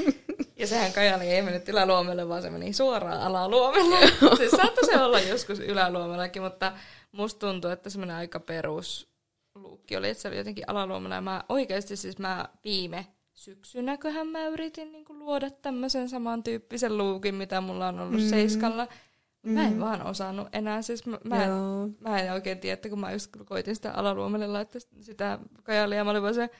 [laughs] ja sehän kajali ei mennyt yläluomelle, vaan se meni suoraan alaluomelle. [laughs] siis saattoi se olla joskus yläluomellakin, mutta musta tuntuu, että semmoinen aika perus luukki oli, että se oli jotenkin alaluomella. Ja mä oikeasti siis mä viime syksynäköhän mä yritin niin kuin luoda tämmöisen samantyyppisen luukin, mitä mulla on ollut mm. seiskalla. Mä en mm. vaan osannut enää, siis mä, mä, en, mä en oikein tiedä, että kun mä just koitin sitä alaluomelle laittaa sitä kajalia, mä olin vaan se,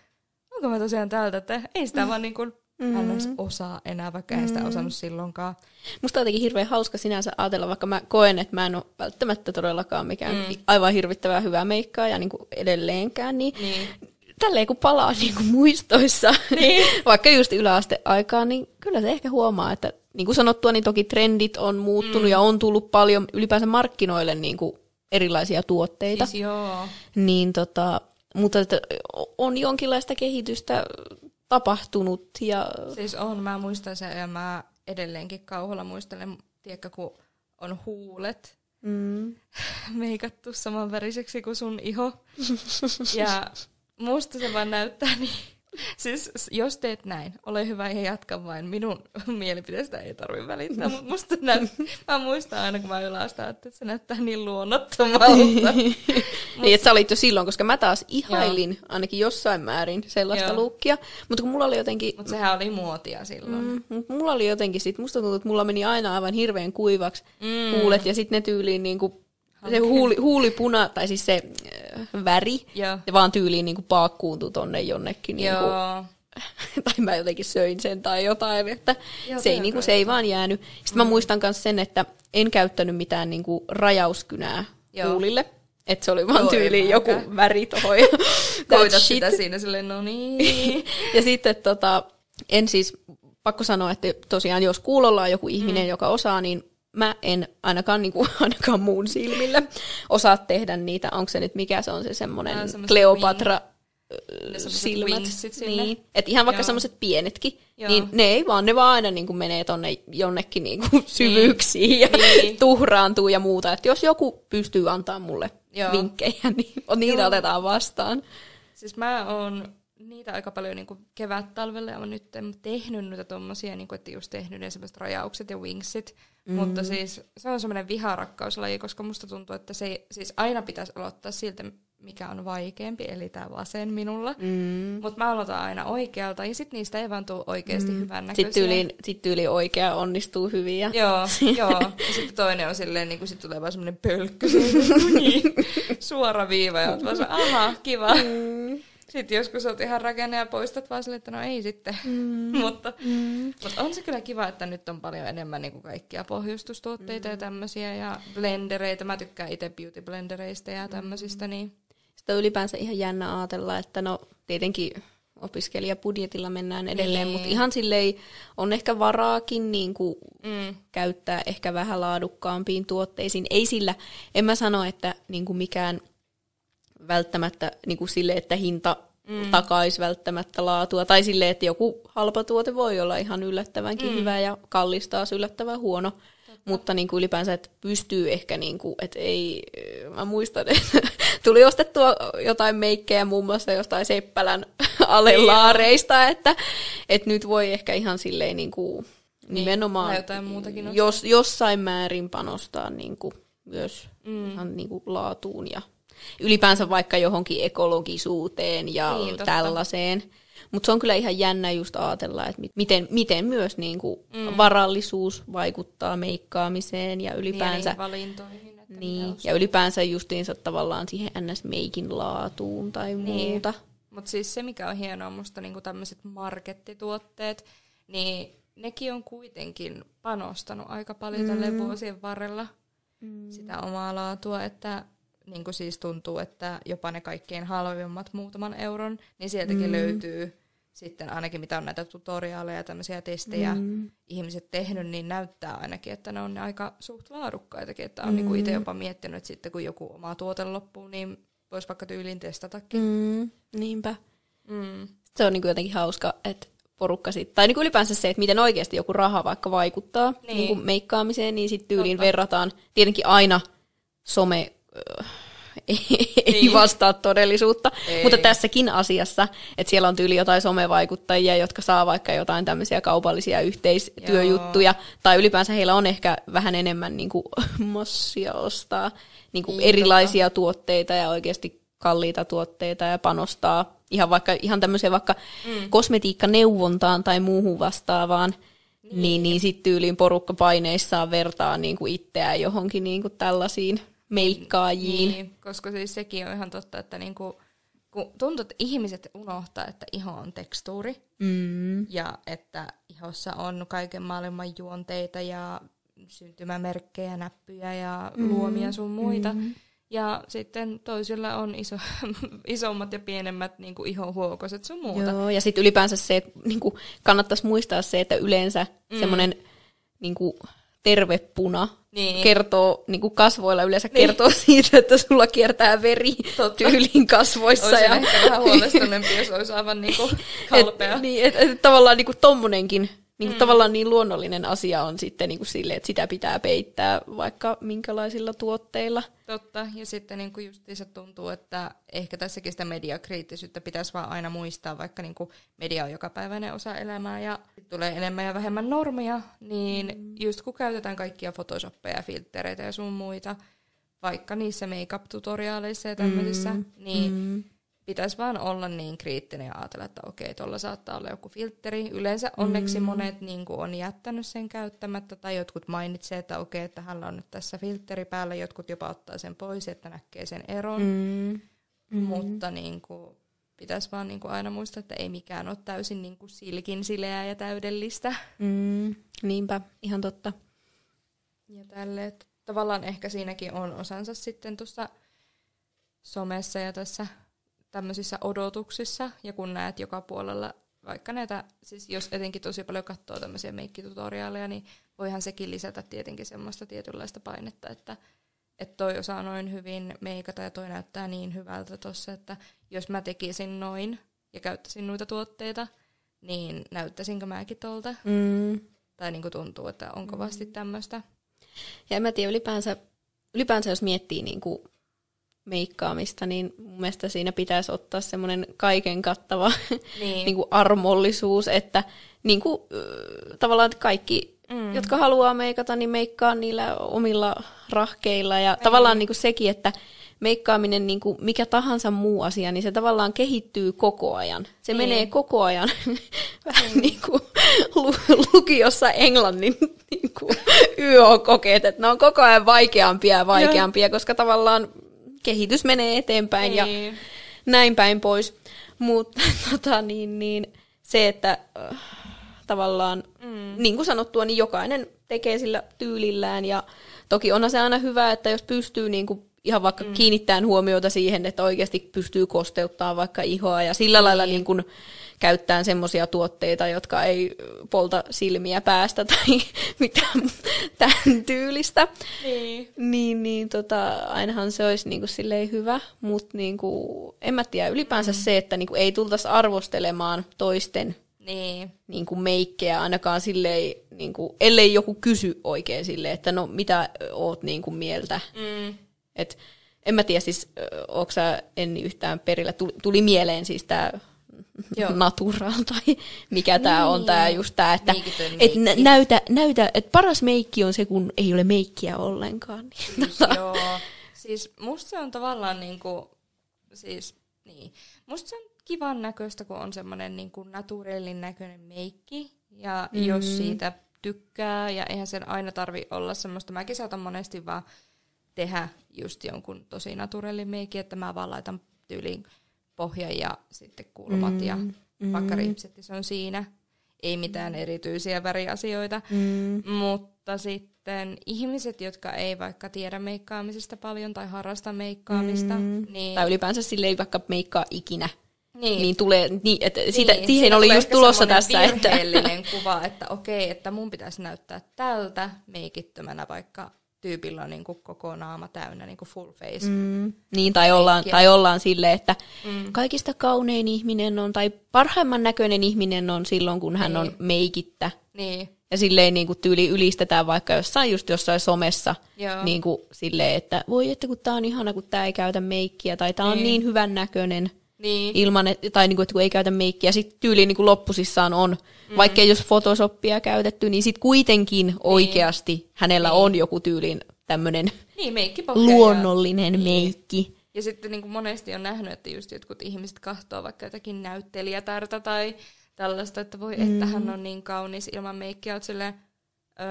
onko mä tosiaan täältä, että ei sitä mm. vaan niin kuin mm. osaa enää, vaikka mm. en sitä mm. osannut silloinkaan. Musta on jotenkin hirveän hauska sinänsä ajatella, vaikka mä koen, että mä en ole välttämättä todellakaan mikään mm. aivan hirvittävää hyvää meikkaa ja niin kuin edelleenkään, niin, niin. Tälleen kun palaa niin kuin muistoissa, niin. [laughs] vaikka just yläasteaikaan, niin kyllä se ehkä huomaa, että niin kuin sanottua, niin toki trendit on muuttunut mm. ja on tullut paljon ylipäänsä markkinoille niin kuin erilaisia tuotteita. Siis joo. Niin tota, mutta että on jonkinlaista kehitystä tapahtunut. Ja... Siis on, mä muistan sen ja mä edelleenkin kauholla muistelen, tiedätkö, kun on huulet mm. [laughs] meikattu samanväriseksi kuin sun iho. ja musta se vaan näyttää niin Siis jos teet näin, ole hyvä ja jatka vain. Minun mielipiteestä ei tarvitse välittää, mutta musta näy, mä muistan aina, kun mä ylästä, että se näyttää niin luonnottomalta. niin, että sä olit jo silloin, koska mä taas ihailin Joo. ainakin jossain määrin sellaista Joo. lukkia. Mutta kun mulla oli jotenkin... Mutta sehän oli muotia silloin. Mm, mutta mulla oli jotenkin sit, musta tuntuu, että mulla meni aina aivan hirveän kuivaksi mm. huulet ja sitten ne tyyliin niinku se huuli, huulipuna, tai siis se äh, väri, ja. se vaan tyyliin niin paakkuuntui tonne jonnekin. Niin kuin, [laughs] tai mä jotenkin söin sen tai jotain, että Joo, se, ei, niin kuin, se ei vaan jäänyt. Sitten mm. mä muistan myös sen, että en käyttänyt mitään niin kuin, rajauskynää Joo. huulille. Että se oli vaan Joo, tyyliin joku väri tohon. [laughs] Koitat sitä siinä silleen, no [laughs] niin. ja sitten tota, en siis, pakko sanoa, että tosiaan jos kuulolla on joku ihminen, mm. joka osaa, niin mä en ainakaan, niin kuin, [laughs] ainakaan muun silmillä osaa tehdä niitä. Onko se nyt mikä se on se semmoinen Kleopatra silmät. Niin. Et ihan vaikka semmoiset pienetkin, Joo. niin ne ei vaan, ne vaan aina niin kuin menee tonne jonnekin niin kuin [laughs] syvyyksiin niin. ja niin. [laughs] tuhraantuu ja muuta. Et jos joku pystyy antaa mulle Joo. vinkkejä, niin niitä Joo. otetaan vastaan. Siis mä oon niitä aika paljon niin kuin kevät-talvella ja mä nyt en tehnyt noita tommosia, niin kuin, että just tehnyt ne semmoiset rajaukset ja wingsit. Mm. Mutta siis se on semmoinen viharakkauslaji, koska musta tuntuu, että se siis aina pitäisi aloittaa siltä, mikä on vaikeampi, eli tämä vasen minulla. Mm. Mutta mä aloitan aina oikealta, ja sitten niistä ei vaan tule oikeasti mm. hyvän näköisiä. Sitten tyyli, sit tyyli oikea onnistuu hyvin. Ja... Joo, [laughs] joo. Ja sitten toinen on silleen, niin kuin sit tulee vaan semmoinen pölkky, [laughs] niin, suora viiva, ja vaan aha, kiva. Mm. Sitten joskus olet ihan rakenne ja poistat vaan sille, että no ei sitten. Mm. [laughs] mutta, mm. mutta on se kyllä kiva, että nyt on paljon enemmän niin kuin kaikkia pohjustustuotteita mm. ja tämmöisiä ja blendereitä. Mä tykkään itse beauty blendereistä ja tämmöisistä. Niin. Sitä on ylipäänsä ihan jännä ajatella, että no tietenkin opiskelijabudjetilla mennään edelleen, niin. mutta ihan silleen on ehkä varaakin niin kuin mm. käyttää ehkä vähän laadukkaampiin tuotteisiin. Ei sillä, en mä sano, että niin kuin mikään välttämättä niin kuin sille, että hinta mm. takaisi välttämättä laatua. Tai sille, että joku halpa tuote voi olla ihan yllättävänkin mm. hyvä ja kallis taas yllättävän huono. Totta. Mutta niin kuin ylipäänsä, että pystyy ehkä, niin kuin, että ei, mä muistan, [laughs] että tuli ostettua jotain meikkejä muun muassa jostain Seppälän [laughs] alelaareista, niin että, että nyt voi ehkä ihan silleen niin kuin, nimenomaan jotain muutakin jos, jossain määrin panostaa niin kuin, myös mm. ihan niin kuin laatuun ja ylipäänsä vaikka johonkin ekologisuuteen ja niin, tällaiseen. Mutta se on kyllä ihan jännä just ajatella, että miten, miten myös niinku mm. varallisuus vaikuttaa meikkaamiseen ja ylipäänsä... Niin, valintoihin. Niin, ja ylipäänsä justiinsa tavallaan siihen ns-meikin laatuun tai niin. muuta. Mutta siis se, mikä on hienoa musta niinku tämmöiset markettituotteet, niin nekin on kuitenkin panostanut aika paljon mm. tälle vuosien varrella mm. sitä omaa laatua, että niin kuin siis tuntuu, että jopa ne kaikkein halvimmat muutaman euron, niin sieltäkin mm. löytyy sitten ainakin mitä on näitä tutoriaaleja ja tämmöisiä testejä mm. ihmiset tehnyt, niin näyttää ainakin, että ne on ne aika suht laadukkaitakin. Että on niinku mm. niin itse jopa miettinyt, että sitten kun joku oma tuote loppuu, niin voisi vaikka tyyliin testatakin. Mm. Niinpä. Mm. Se on niin kuin jotenkin hauska, että porukka sitten, tai niin kuin ylipäänsä se, että miten oikeasti joku raha vaikka vaikuttaa niin. Niin kuin meikkaamiseen, niin sitten tyyliin Totta. verrataan tietenkin aina some [laughs] ei, niin. vastaa todellisuutta. Ei. Mutta tässäkin asiassa, että siellä on tyyli jotain somevaikuttajia, jotka saa vaikka jotain tämmöisiä kaupallisia yhteistyöjuttuja, Joo. tai ylipäänsä heillä on ehkä vähän enemmän [laughs] niin kuin, massia ostaa niin kuin niin, erilaisia totta. tuotteita ja oikeasti kalliita tuotteita ja panostaa ihan vaikka ihan tämmöiseen vaikka mm. kosmetiikkaneuvontaan tai muuhun vastaavaan, niin, niin, niin sitten tyyliin porukka paineissaan vertaa niin kuin itseään johonkin niin kuin tällaisiin meikkaajiin. Niin, koska siis sekin on ihan totta, että niinku, kun tuntuu, että ihmiset unohtaa, että iho on tekstuuri mm. ja että ihossa on kaiken maailman juonteita ja syntymämerkkejä, näppyjä ja mm. luomia sun muita. Mm. Ja sitten toisilla on iso, [laughs] isommat ja pienemmät niin kuin ihohuokoset sun muuta. Joo, ja sitten ylipäänsä se, että niin kuin, kannattaisi muistaa se, että yleensä mm. semmoinen niin kuin, terve puna niin. kertoo, niin kuin kasvoilla yleensä niin. kertoo [laughs] siitä, että sulla kiertää veri Totta. tyyliin kasvoissa. Olisin ja... ehkä vähän [laughs] huolestuneempi, jos olisi aivan niin kuin kalpea. Et, niin, et, et, tavallaan niin kuin tommonenkin niin mm. tavallaan niin luonnollinen asia on sitten niin kuin sille, että sitä pitää peittää vaikka minkälaisilla tuotteilla. Totta, ja sitten niin kuin justiinsa tuntuu, että ehkä tässäkin sitä mediakriittisyyttä pitäisi vaan aina muistaa, vaikka niin kuin media on jokapäiväinen osa elämää ja tulee enemmän ja vähemmän normeja, niin mm. just kun käytetään kaikkia photoshoppeja ja filtreitä ja sun muita, vaikka niissä make-up-tutoriaaleissa ja tämmöisissä, mm. niin mm pitäisi vaan olla niin kriittinen ja ajatella, että okei, tuolla saattaa olla joku filtteri. Yleensä onneksi mm. monet niin kuin, on jättänyt sen käyttämättä, tai jotkut mainitsee, että okei, että hänellä on nyt tässä filtteri päällä, jotkut jopa ottaa sen pois, että näkee sen eron. Mm. Mm. Mutta niin kuin, pitäisi vaan niin kuin, aina muistaa, että ei mikään ole täysin niin kuin, silkin sileää ja täydellistä. Mm. Niinpä, ihan totta. Ja tälle, että tavallaan ehkä siinäkin on osansa sitten tuossa somessa ja tässä tämmöisissä odotuksissa, ja kun näet joka puolella vaikka näitä, siis jos etenkin tosi paljon katsoo tämmöisiä meikkitutoriaaleja, niin voihan sekin lisätä tietenkin semmoista tietynlaista painetta, että että toi osaa noin hyvin meikata ja toi näyttää niin hyvältä tossa, että jos mä tekisin noin ja käyttäisin noita tuotteita, niin näyttäisinkö mäkin tolta? Mm. Tai niin kuin tuntuu, että on kovasti mm. tämmöistä. Ja en mä tiedä, ylipäänsä, ylipäänsä jos miettii niin kuin meikkaamista, niin mun mielestä siinä pitäisi ottaa semmoinen kaiken kattava [laughs] niin. niin kuin armollisuus, että niin kuin, tavallaan kaikki, mm. jotka haluaa meikata, niin meikkaa niillä omilla rahkeilla. Ja Ei. tavallaan niin kuin sekin, että meikkaaminen, niin kuin mikä tahansa muu asia, niin se tavallaan kehittyy koko ajan. Se niin. menee koko ajan [laughs] vähän mm. niin kuin lukiossa englannin [laughs] niin kuin YO-kokeet, että ne on koko ajan vaikeampia ja vaikeampia, ja. koska tavallaan kehitys menee eteenpäin niin. ja näin päin pois. Mutta [laughs] tota, niin, niin, se, että äh, tavallaan, mm. niin kuin sanottua, niin jokainen tekee sillä tyylillään ja toki on se aina hyvä, että jos pystyy niin kuin ihan vaikka mm. kiinnittämään huomiota siihen, että oikeasti pystyy kosteuttaa vaikka ihoa ja sillä niin. lailla niin kuin käyttää semmoisia tuotteita, jotka ei polta silmiä päästä [laughs] tai mitään tämän tyylistä. Niin. Niin, niin tota, ainahan se olisi niin kuin silleen hyvä, mutta niin kuin, en mä tiedä, ylipäänsä mm. se, että niin kuin ei tultaisi arvostelemaan toisten niin. Niin kuin meikkejä ainakaan silleen, niin kuin, ellei joku kysy oikein silleen, että no mitä oot niin kuin mieltä. Mm. Et, en mä tiedä siis, onko sä Enni yhtään perillä, tuli, tuli mieleen siis tämä Joo. natural tai mikä tämä niin. on tämä just tämä, että et näytä, näytä, että paras meikki on se, kun ei ole meikkiä ollenkaan. [laughs] Siis, joo. Siis musta se on tavallaan niinku, siis niin, musta se on kivan näköistä, kun on semmoinen niinku naturellin näköinen meikki ja mm. jos siitä tykkää ja eihän sen aina tarvi olla semmoista, mäkin saatan monesti vaan tehdä just jonkun tosi naturellin meikki, että mä vaan laitan tyyliin pohja ja sitten kulmat mm, ja mm. vaikka ripsetti se on siinä. Ei mitään erityisiä väriasioita, mm. mutta sitten ihmiset, jotka ei vaikka tiedä meikkaamisesta paljon tai harrasta meikkaamista. Mm. Niin... Tai ylipäänsä sille ei vaikka meikkaa ikinä. Niin. niin tulee, niin, että siitä, niin, siihen oli just tulossa tässä. Että... kuva, että okei, että mun pitäisi näyttää tältä meikittömänä, vaikka tyypillä on niin kuin koko naama täynnä niin kuin full face. Mm, niin, tai ollaan, tai ollaan silleen, että mm. kaikista kaunein ihminen on, tai parhaimman näköinen ihminen on silloin, kun hän niin. on meikittä. Niin. Ja silleen niin kuin tyyli ylistetään vaikka jossain just jossain somessa, Joo. niin kuin silleen, että voi että kun tää on ihana, kun tää ei käytä meikkiä, tai tää niin. on niin hyvän näköinen. Niin. Ilman, et, tai niinku, että kun ei käytä meikkiä, sitten tyyliin niinku loppusissaan on, mm. vaikka jos Photoshopia käytetty, niin sitten kuitenkin niin. oikeasti hänellä niin. on joku tyylin tämmöinen niin, luonnollinen niin. meikki. Ja sitten niin kuin monesti on nähnyt, että just jotkut ihmiset kahtoo vaikka jotakin näyttelijätärtä tai tällaista, että voi, mm. että hän on niin kaunis ilman meikkiä, oot silleen, öö,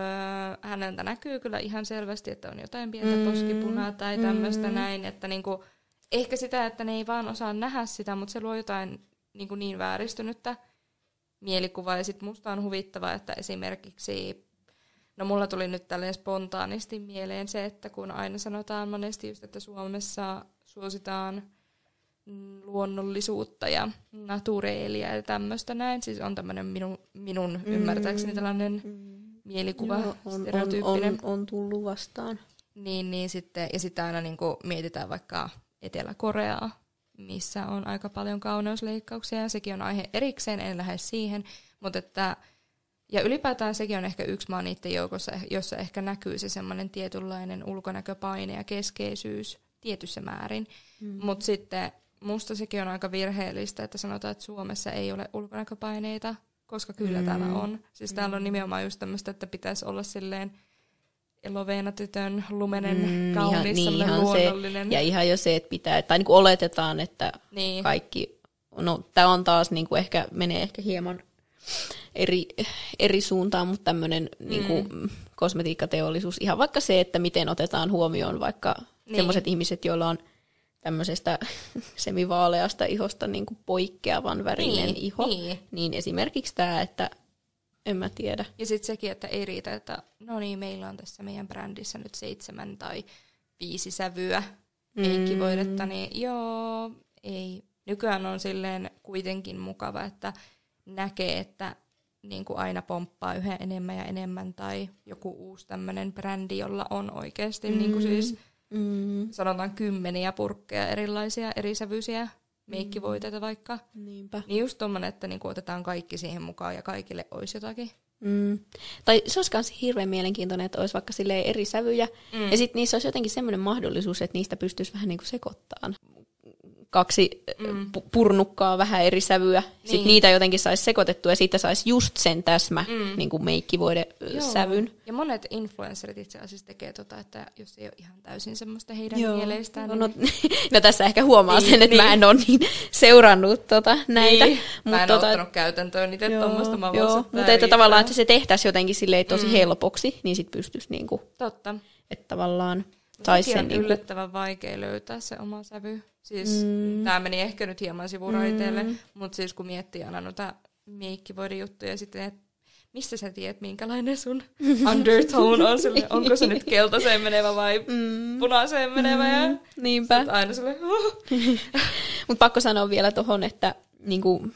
häneltä näkyy kyllä ihan selvästi, että on jotain pientä mm. poskipunaa tai tämmöistä mm. näin, että niinku, ehkä sitä, että ne ei vaan osaa nähdä sitä, mutta se luo jotain niin, kuin niin vääristynyttä mielikuvaa. Ja sitten musta on huvittavaa, että esimerkiksi, no mulla tuli nyt tälleen spontaanisti mieleen se, että kun aina sanotaan monesti just, että Suomessa suositaan luonnollisuutta ja natureelia ja tämmöistä näin. Siis on tämmöinen minun, minun mm, ymmärtääkseni tällainen mm, mielikuva, Joo, on, stereotyyppinen. On, on, on tullut vastaan. Niin, niin sitten, ja sitten aina niin mietitään vaikka Etelä-Koreaa, missä on aika paljon kauneusleikkauksia, ja sekin on aihe erikseen, en lähde siihen, mutta että, ja ylipäätään sekin on ehkä yksi maa niiden joukossa, jossa ehkä näkyy se semmoinen tietynlainen ulkonäköpaine ja keskeisyys tietyssä määrin, mm. mutta sitten musta sekin on aika virheellistä, että sanotaan, että Suomessa ei ole ulkonäköpaineita, koska kyllä mm. täällä on. Siis mm. täällä on nimenomaan just tämmöistä, että pitäisi olla silleen Loveena-tytön lumenen mm, kaunis, ihan, niin, ihan luonnollinen. Se, ja ihan jo se, että pitää, tai niin kuin oletetaan, että niin. kaikki, no tämä on taas niin kuin ehkä, menee ehkä hieman eri, eri suuntaan, mutta tämmöinen mm. niin kuin, kosmetiikkateollisuus, ihan vaikka se, että miten otetaan huomioon vaikka niin. sellaiset ihmiset, joilla on tämmöisestä [laughs] semivaaleasta ihosta niin kuin poikkeavan värinen niin, iho, niin. niin esimerkiksi tämä, että en mä tiedä. Ja sitten sekin, että ei riitä, että no niin, meillä on tässä meidän brändissä nyt seitsemän tai viisi sävyä mm. niin joo, ei. Nykyään on silleen kuitenkin mukava, että näkee, että niin kuin aina pomppaa yhä enemmän ja enemmän, tai joku uusi tämmöinen brändi, jolla on oikeasti mm. niin kuin siis mm. sanotaan kymmeniä purkkeja erilaisia eri sävyisiä meikkivoiteita vaikka. Niinpä. Niin just tommonen, että niinku otetaan kaikki siihen mukaan ja kaikille olisi jotakin. Mm. Tai se olisi myös hirveän mielenkiintoinen, että olisi vaikka eri sävyjä. Mm. Ja sitten niissä olisi jotenkin semmoinen mahdollisuus, että niistä pystyisi vähän niin kuin sekoittamaan kaksi mm. purnukkaa, vähän eri sävyä. Niin. Sitten niitä jotenkin saisi sekoitettua ja siitä saisi just sen täsmä mm. niin kuin meikkivoide Joo. sävyn. Ja monet influencerit itse asiassa tekee tota, että jos ei ole ihan täysin semmoista heidän Joo. mieleistään. No, no, [laughs] no tässä ehkä huomaa niin, sen, että niin. mä en ole niin [laughs] seurannut tota, näitä. Niin. Mut mä en tota, ottanut käytäntöön niitä tuommoista. Mutta että tavallaan, että se tehtäisiin jotenkin silleen tosi mm. helpoksi, niin sitten pystyisi niinku, Totta. Että tavallaan saisi sen... on niinku... yllättävän vaikea löytää se oma sävy. Siis mm. tämä meni ehkä nyt hieman sivuraiteelle, mm. mutta siis kun miettii aina noita meikkivoiden juttuja sitten, että mistä sä tiedät, minkälainen sun [laughs] undertone on sille, onko se nyt keltaiseen menevä vai mm. punaiseen menevä. Mm. Ja Niinpä. aina sille, oh. [laughs] Mutta pakko sanoa vielä tuohon, että niin kuin,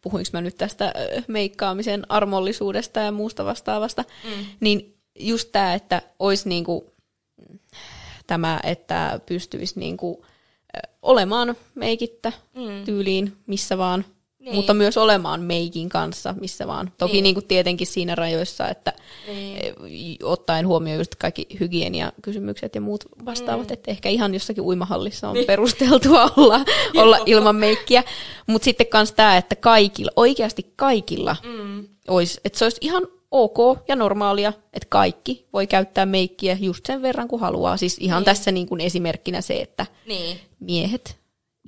puhuinko mä nyt tästä meikkaamisen armollisuudesta ja muusta vastaavasta, mm. niin just tämä, että olisi niin kuin, tämä, että pystyisi niin kuin, olemaan meikittä mm. tyyliin missä vaan, niin. mutta myös olemaan meikin kanssa missä vaan. Toki niin. Niin kuin tietenkin siinä rajoissa, että niin. Ottaen huomioon just kaikki hygieniakysymykset ja muut vastaavat, mm. että ehkä ihan jossakin uimahallissa on niin. perusteltua [laughs] olla, olla ilman meikkiä. Mutta sitten myös tämä, että kaikilla, oikeasti kaikilla mm. olisi, että se olisi ihan ok ja normaalia, että kaikki voi käyttää meikkiä just sen verran kuin haluaa. Siis ihan niin. tässä niin kuin esimerkkinä se, että niin. miehet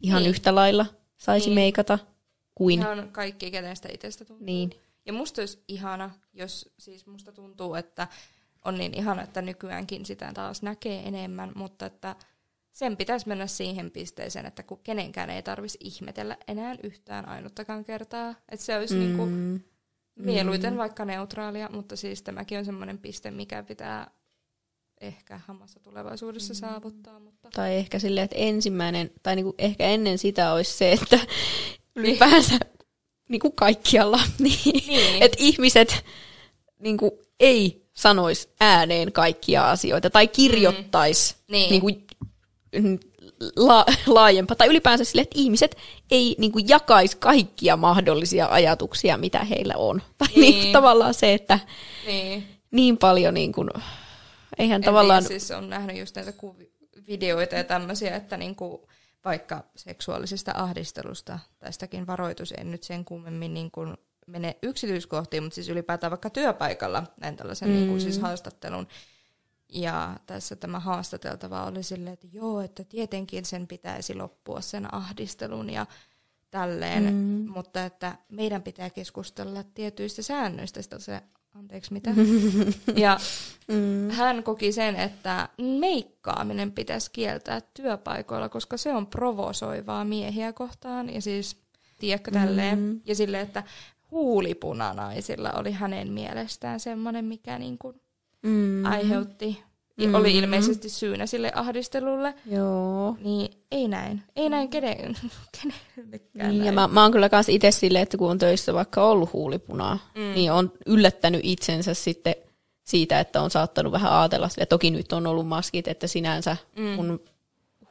ihan niin. yhtä lailla saisi niin. meikata kuin... Ihan kaikki, kenestä itsestä tuntuu. Niin. Ja musta olisi ihana, jos siis musta tuntuu, että on niin ihana, että nykyäänkin sitä taas näkee enemmän, mutta että sen pitäisi mennä siihen pisteeseen, että kun kenenkään ei tarvitsisi ihmetellä enää yhtään ainuttakaan kertaa. Että se olisi niinku mm. niin kuin Mieluiten mm. vaikka neutraalia, mutta siis tämäkin on semmoinen piste, mikä pitää ehkä hamassa tulevaisuudessa mm. saavuttaa. Mutta... Tai ehkä silleen, että ensimmäinen, tai niinku ehkä ennen sitä olisi se, että niin. ylipäänsä niinku kaikkialla, niin, [laughs] niin. että ihmiset niinku ei sanoisi ääneen kaikkia asioita, tai kirjoittaisi mm. niin. niinku, la- laajempaa, tai ylipäänsä sille, että ihmiset ei niin kuin, jakaisi kaikkia mahdollisia ajatuksia, mitä heillä on. [laughs] Tai niin. Niin, tavallaan se, että niin, niin paljon niin kuin, eihän en tavallaan... Tiedä, siis on nähnyt just näitä kuvi- videoita ja tämmöisiä, että niin kuin, vaikka seksuaalisesta ahdistelusta, tästäkin varoitus, en nyt sen kummemmin niin kuin mene yksityiskohtiin, mutta siis ylipäätään vaikka työpaikalla näin tällaisen mm. niin kuin, siis haastattelun, ja tässä tämä haastateltava oli silleen, että joo, että tietenkin sen pitäisi loppua sen ahdistelun ja tälleen, mm. mutta että meidän pitää keskustella tietyistä säännöistä. Sitä se, anteeksi mitä? [laughs] ja mm. hän koki sen, että meikkaaminen pitäisi kieltää työpaikoilla, koska se on provosoivaa miehiä kohtaan. Ja siis, tiedätkö tälleen? Mm. Ja silleen, että huulipunanaisilla oli hänen mielestään semmoinen, mikä niin kuin mm. aiheutti, mm. oli ilmeisesti syynä sille ahdistelulle. Joo. Niin ei näin. Ei näin kenen, [laughs] kenellekään niin, näin. Ja mä, mä oon kyllä kans itse silleen, että kun on töissä vaikka ollut huulipunaa, mm. niin on yllättänyt itsensä sitten siitä, että on saattanut vähän ajatella sille. Toki nyt on ollut maskit, että sinänsä mm. mun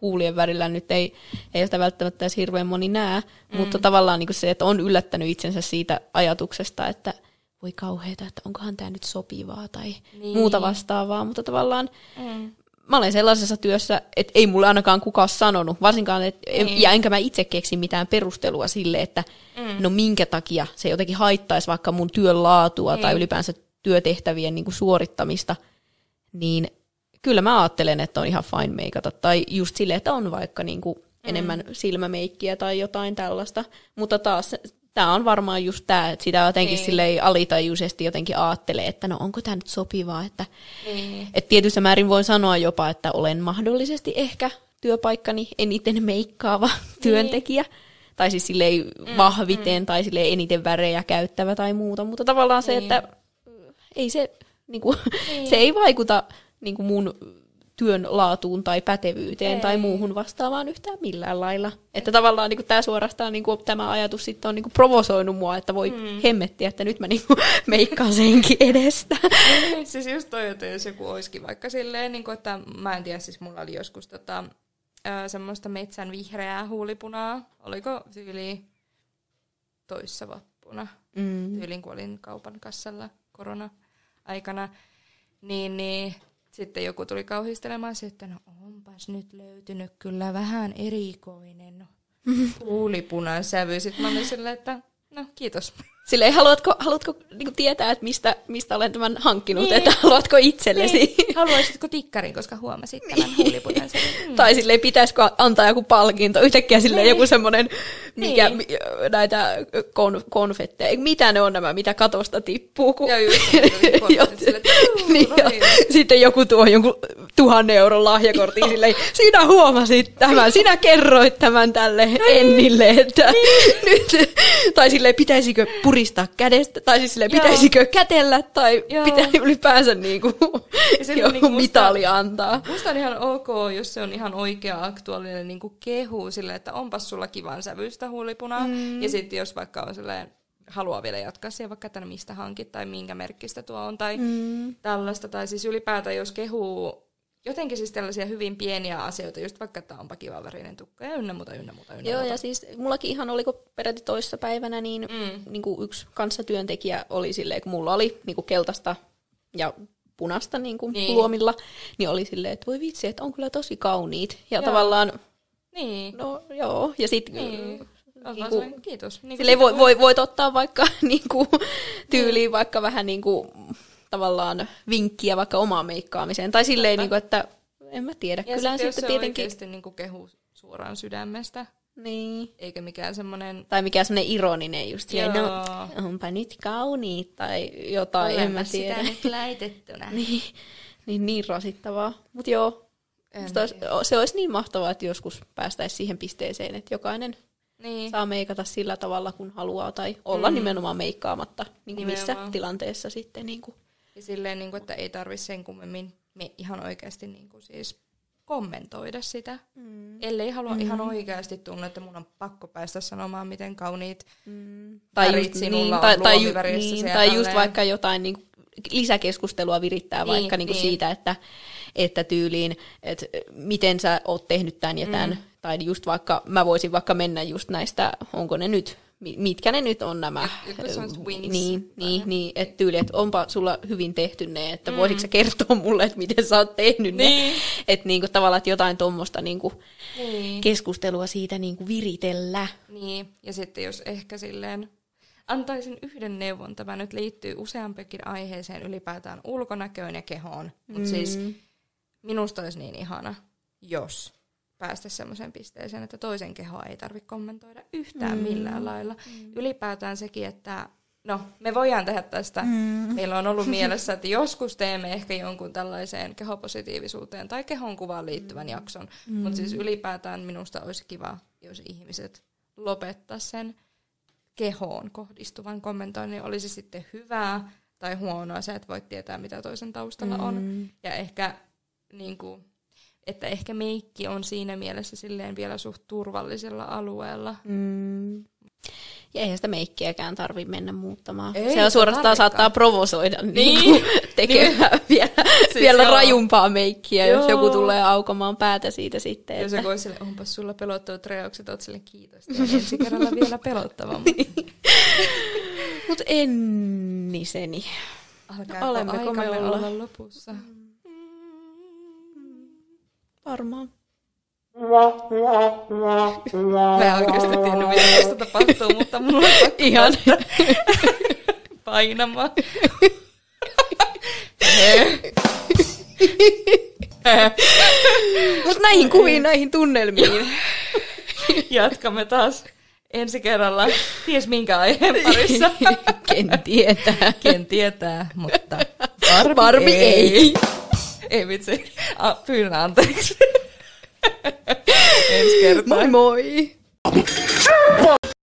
huulien värillä nyt ei, ei sitä välttämättä edes hirveän moni näe, mm. mutta tavallaan niin se, että on yllättänyt itsensä siitä ajatuksesta, että – voi kauheeta, että onkohan tämä nyt sopivaa tai niin. muuta vastaavaa, mutta tavallaan mm. mä olen sellaisessa työssä, että ei mulle ainakaan kukaan sanonut, varsinkaan, että, niin. ja enkä mä itse keksi mitään perustelua sille, että mm. no minkä takia se jotenkin haittaisi vaikka mun työn laatua niin. tai ylipäänsä työtehtävien niin kuin suorittamista, niin kyllä mä ajattelen, että on ihan fine meikata, tai just silleen, että on vaikka niin kuin mm. enemmän silmämeikkiä tai jotain tällaista, mutta taas tämä on varmaan just tämä, että sitä jotenkin niin. silleen alitajuisesti jotenkin ajattelee, että no onko tämä nyt sopivaa, että niin. et tietyssä määrin voin sanoa jopa, että olen mahdollisesti ehkä työpaikkani eniten meikkaava niin. työntekijä, tai siis silleen mm, vahviten, mm. tai silleen eniten värejä käyttävä tai muuta, mutta tavallaan niin. se, että ei se, niinku, [laughs] niin. se ei vaikuta niinku mun työn laatuun tai pätevyyteen Ei. tai muuhun vastaavaan yhtään millään lailla. Että tavallaan niin tämä suorastaan niin kuin, tämä ajatus sitten on niin kuin, provosoinut mua, että voi mm. hemmettiä, että nyt mä niin kuin, [laughs] meikkaan senkin edestä. Niin, siis just toi, että jos joku olisikin vaikka silleen, niin kuin, että mä en tiedä, siis mulla oli joskus tota, semmoista metsän vihreää huulipunaa. Oliko tyyli toissa vappuna? Mm. Tyylin, kun olin kaupan kassalla korona-aikana. Niin, niin sitten joku tuli kauhistelemaan että no onpas nyt löytynyt kyllä vähän erikoinen huulipunan sävy. Sitten mä olin silleen, että no kiitos. Silleen, haluatko, haluatko niin tietää, että mistä, mistä olen tämän hankkinut, niin. että haluatko itsellesi? Niin. Haluaisitko tikkarin, koska huomasit tämän niin. huulipunan mm. Tai silleen, pitäisikö antaa joku palkinto, yhtäkkiä silleen niin. joku semmoinen, mikä, niin. näitä kon, konfetteja, mitä ne on nämä, mitä katosta tippuu. Kun... Ja [laughs] just, niin, ja sitten joku tuo jonkun tuhannen euron lahjakortin silleen, sinä huomasit tämän, sinä kerroit tämän tälle niin. Ennille, että niin. [laughs] nyt, tai silleen, pitäisikö puri puristaa kädestä, tai siis sille pitäisikö kätellä, tai Joo. pitää ylipäänsä niinku joku niinku mitali musta, antaa. Musta on ihan ok, jos se on ihan oikea aktuaalinen niinku kehu sille, että onpas sulla kivan sävyistä huulipunaa. Mm. Ja sitten jos vaikka on silleen, haluaa vielä jatkaa siihen vaikka, että mistä hankit tai minkä merkkistä tuo on tai mm. tällaista. Tai siis ylipäätään jos kehuu jotenkin siis tällaisia hyvin pieniä asioita, just vaikka, että onpa kiva värinen tukka ja ynnä muuta, ynnä muuta, ynnä Joo, muuta. ja siis mullakin ihan oliko peräti toissa päivänä, niin, mm. niin kuin yksi kanssatyöntekijä oli silleen, kun mulla oli niin kuin keltaista ja punasta niin kuin niin. luomilla, niin oli silleen, että voi vitsi, että on kyllä tosi kauniit. Ja joo. tavallaan, niin. no joo, ja sitten niin. Niin kuin, kiitos. Niin kuin voi, voi, voit ottaa vaikka [laughs] niin kuin, tyyliin niin. vaikka vähän niin kuin, tavallaan vinkkiä vaikka omaan meikkaamiseen. Tai silleen, niin kuin, että en mä tiedä. Ja Kyllä sitten, sitten tietenkin... oikeasti niin kuin kehu suoraan sydämestä. Niin. Eikä mikään semmoinen... Tai mikään semmoinen ironinen just silleen, no onpa nyt kauniit tai jotain, Olen en mä tiedä. sitä nyt laitettuna. [laughs] niin, niin, niin rasittavaa. Mutta joo, olisi, se olisi niin mahtavaa, että joskus päästäisiin siihen pisteeseen, että jokainen niin. saa meikata sillä tavalla, kun haluaa, tai olla mm. nimenomaan meikkaamatta, niin kuin missä tilanteessa sitten. Niin kuin ja silleen, niin kuin, että ei tarvitse sen kummemmin me ihan oikeasti niin kuin siis kommentoida sitä. Mm. Ellei halua mm. ihan oikeasti tunne, että mun on pakko päästä sanomaan, miten kauniit mm. tai värit just, sinulla niin, on tai, tai, ju, niin, tai just vaikka jotain niin kuin, lisäkeskustelua virittää niin, vaikka niin, niin niin. siitä, että, että tyyliin, että miten sä oot tehnyt tämän ja tämän. Mm. Tai just vaikka, mä voisin vaikka mennä just näistä, onko ne nyt mitkä ne nyt on nämä. Wings, niin, niin, niin että tyyli, että onpa sulla hyvin tehty ne, että mm. voisitko sä kertoa mulle, että miten sä oot tehnyt niin. ne. Että niinku, tavallaan, että jotain tuommoista niinku, niin. keskustelua siitä niinku, viritellä. Niin, ja sitten jos ehkä silleen antaisin yhden neuvon, tämä nyt liittyy useampikin aiheeseen ylipäätään ulkonäköön ja kehoon, mutta mm. siis minusta olisi niin ihana, jos päästä semmoiseen pisteeseen, että toisen kehoa ei tarvitse kommentoida yhtään mm. millään lailla. Mm. Ylipäätään sekin, että no, me voidaan tehdä tästä. Mm. Meillä on ollut mielessä, [laughs] että joskus teemme ehkä jonkun tällaiseen kehopositiivisuuteen tai kehon kuvaan liittyvän mm. jakson. Mm. Mutta siis ylipäätään minusta olisi kiva, jos ihmiset lopettaa sen kehoon kohdistuvan kommentoinnin. Olisi sitten hyvää tai huonoa se, että voit tietää, mitä toisen taustalla mm. on. Ja ehkä niin kuin, että ehkä meikki on siinä mielessä silleen vielä suht turvallisella alueella. Mm. Ja eihän sitä meikkiäkään tarvi mennä muuttamaan. Ei, se on suorastaan tarvikaan. saattaa provosoida niin. Niin tekemään niin. vielä, siis vielä rajumpaa meikkiä, joo. jos joku tulee aukomaan päätä siitä sitten. Jos joku sille, onpas sulla pelottavat reaukset, oot sille kiitos. Ja ensi kerralla vielä pelottavammat. [laughs] Mutta enniseni. Alkaako Olemmeko me olla? olla lopussa? Mm. Varmaan. Mä en oikeasti tiennyt, mitä tästä tapahtuu, mutta mulla on pakko Ihan. painamaan. Mutta näihin kuviin, näihin tunnelmiin. Jatkamme taas ensi kerralla. Ties minkä aiheen parissa. [laughs] Ken tietää. Ken tietää, mutta varmi, varmi ei. ei. Ei vitsi. A, pyydän anteeksi. Ensi kertaa. Moi moi!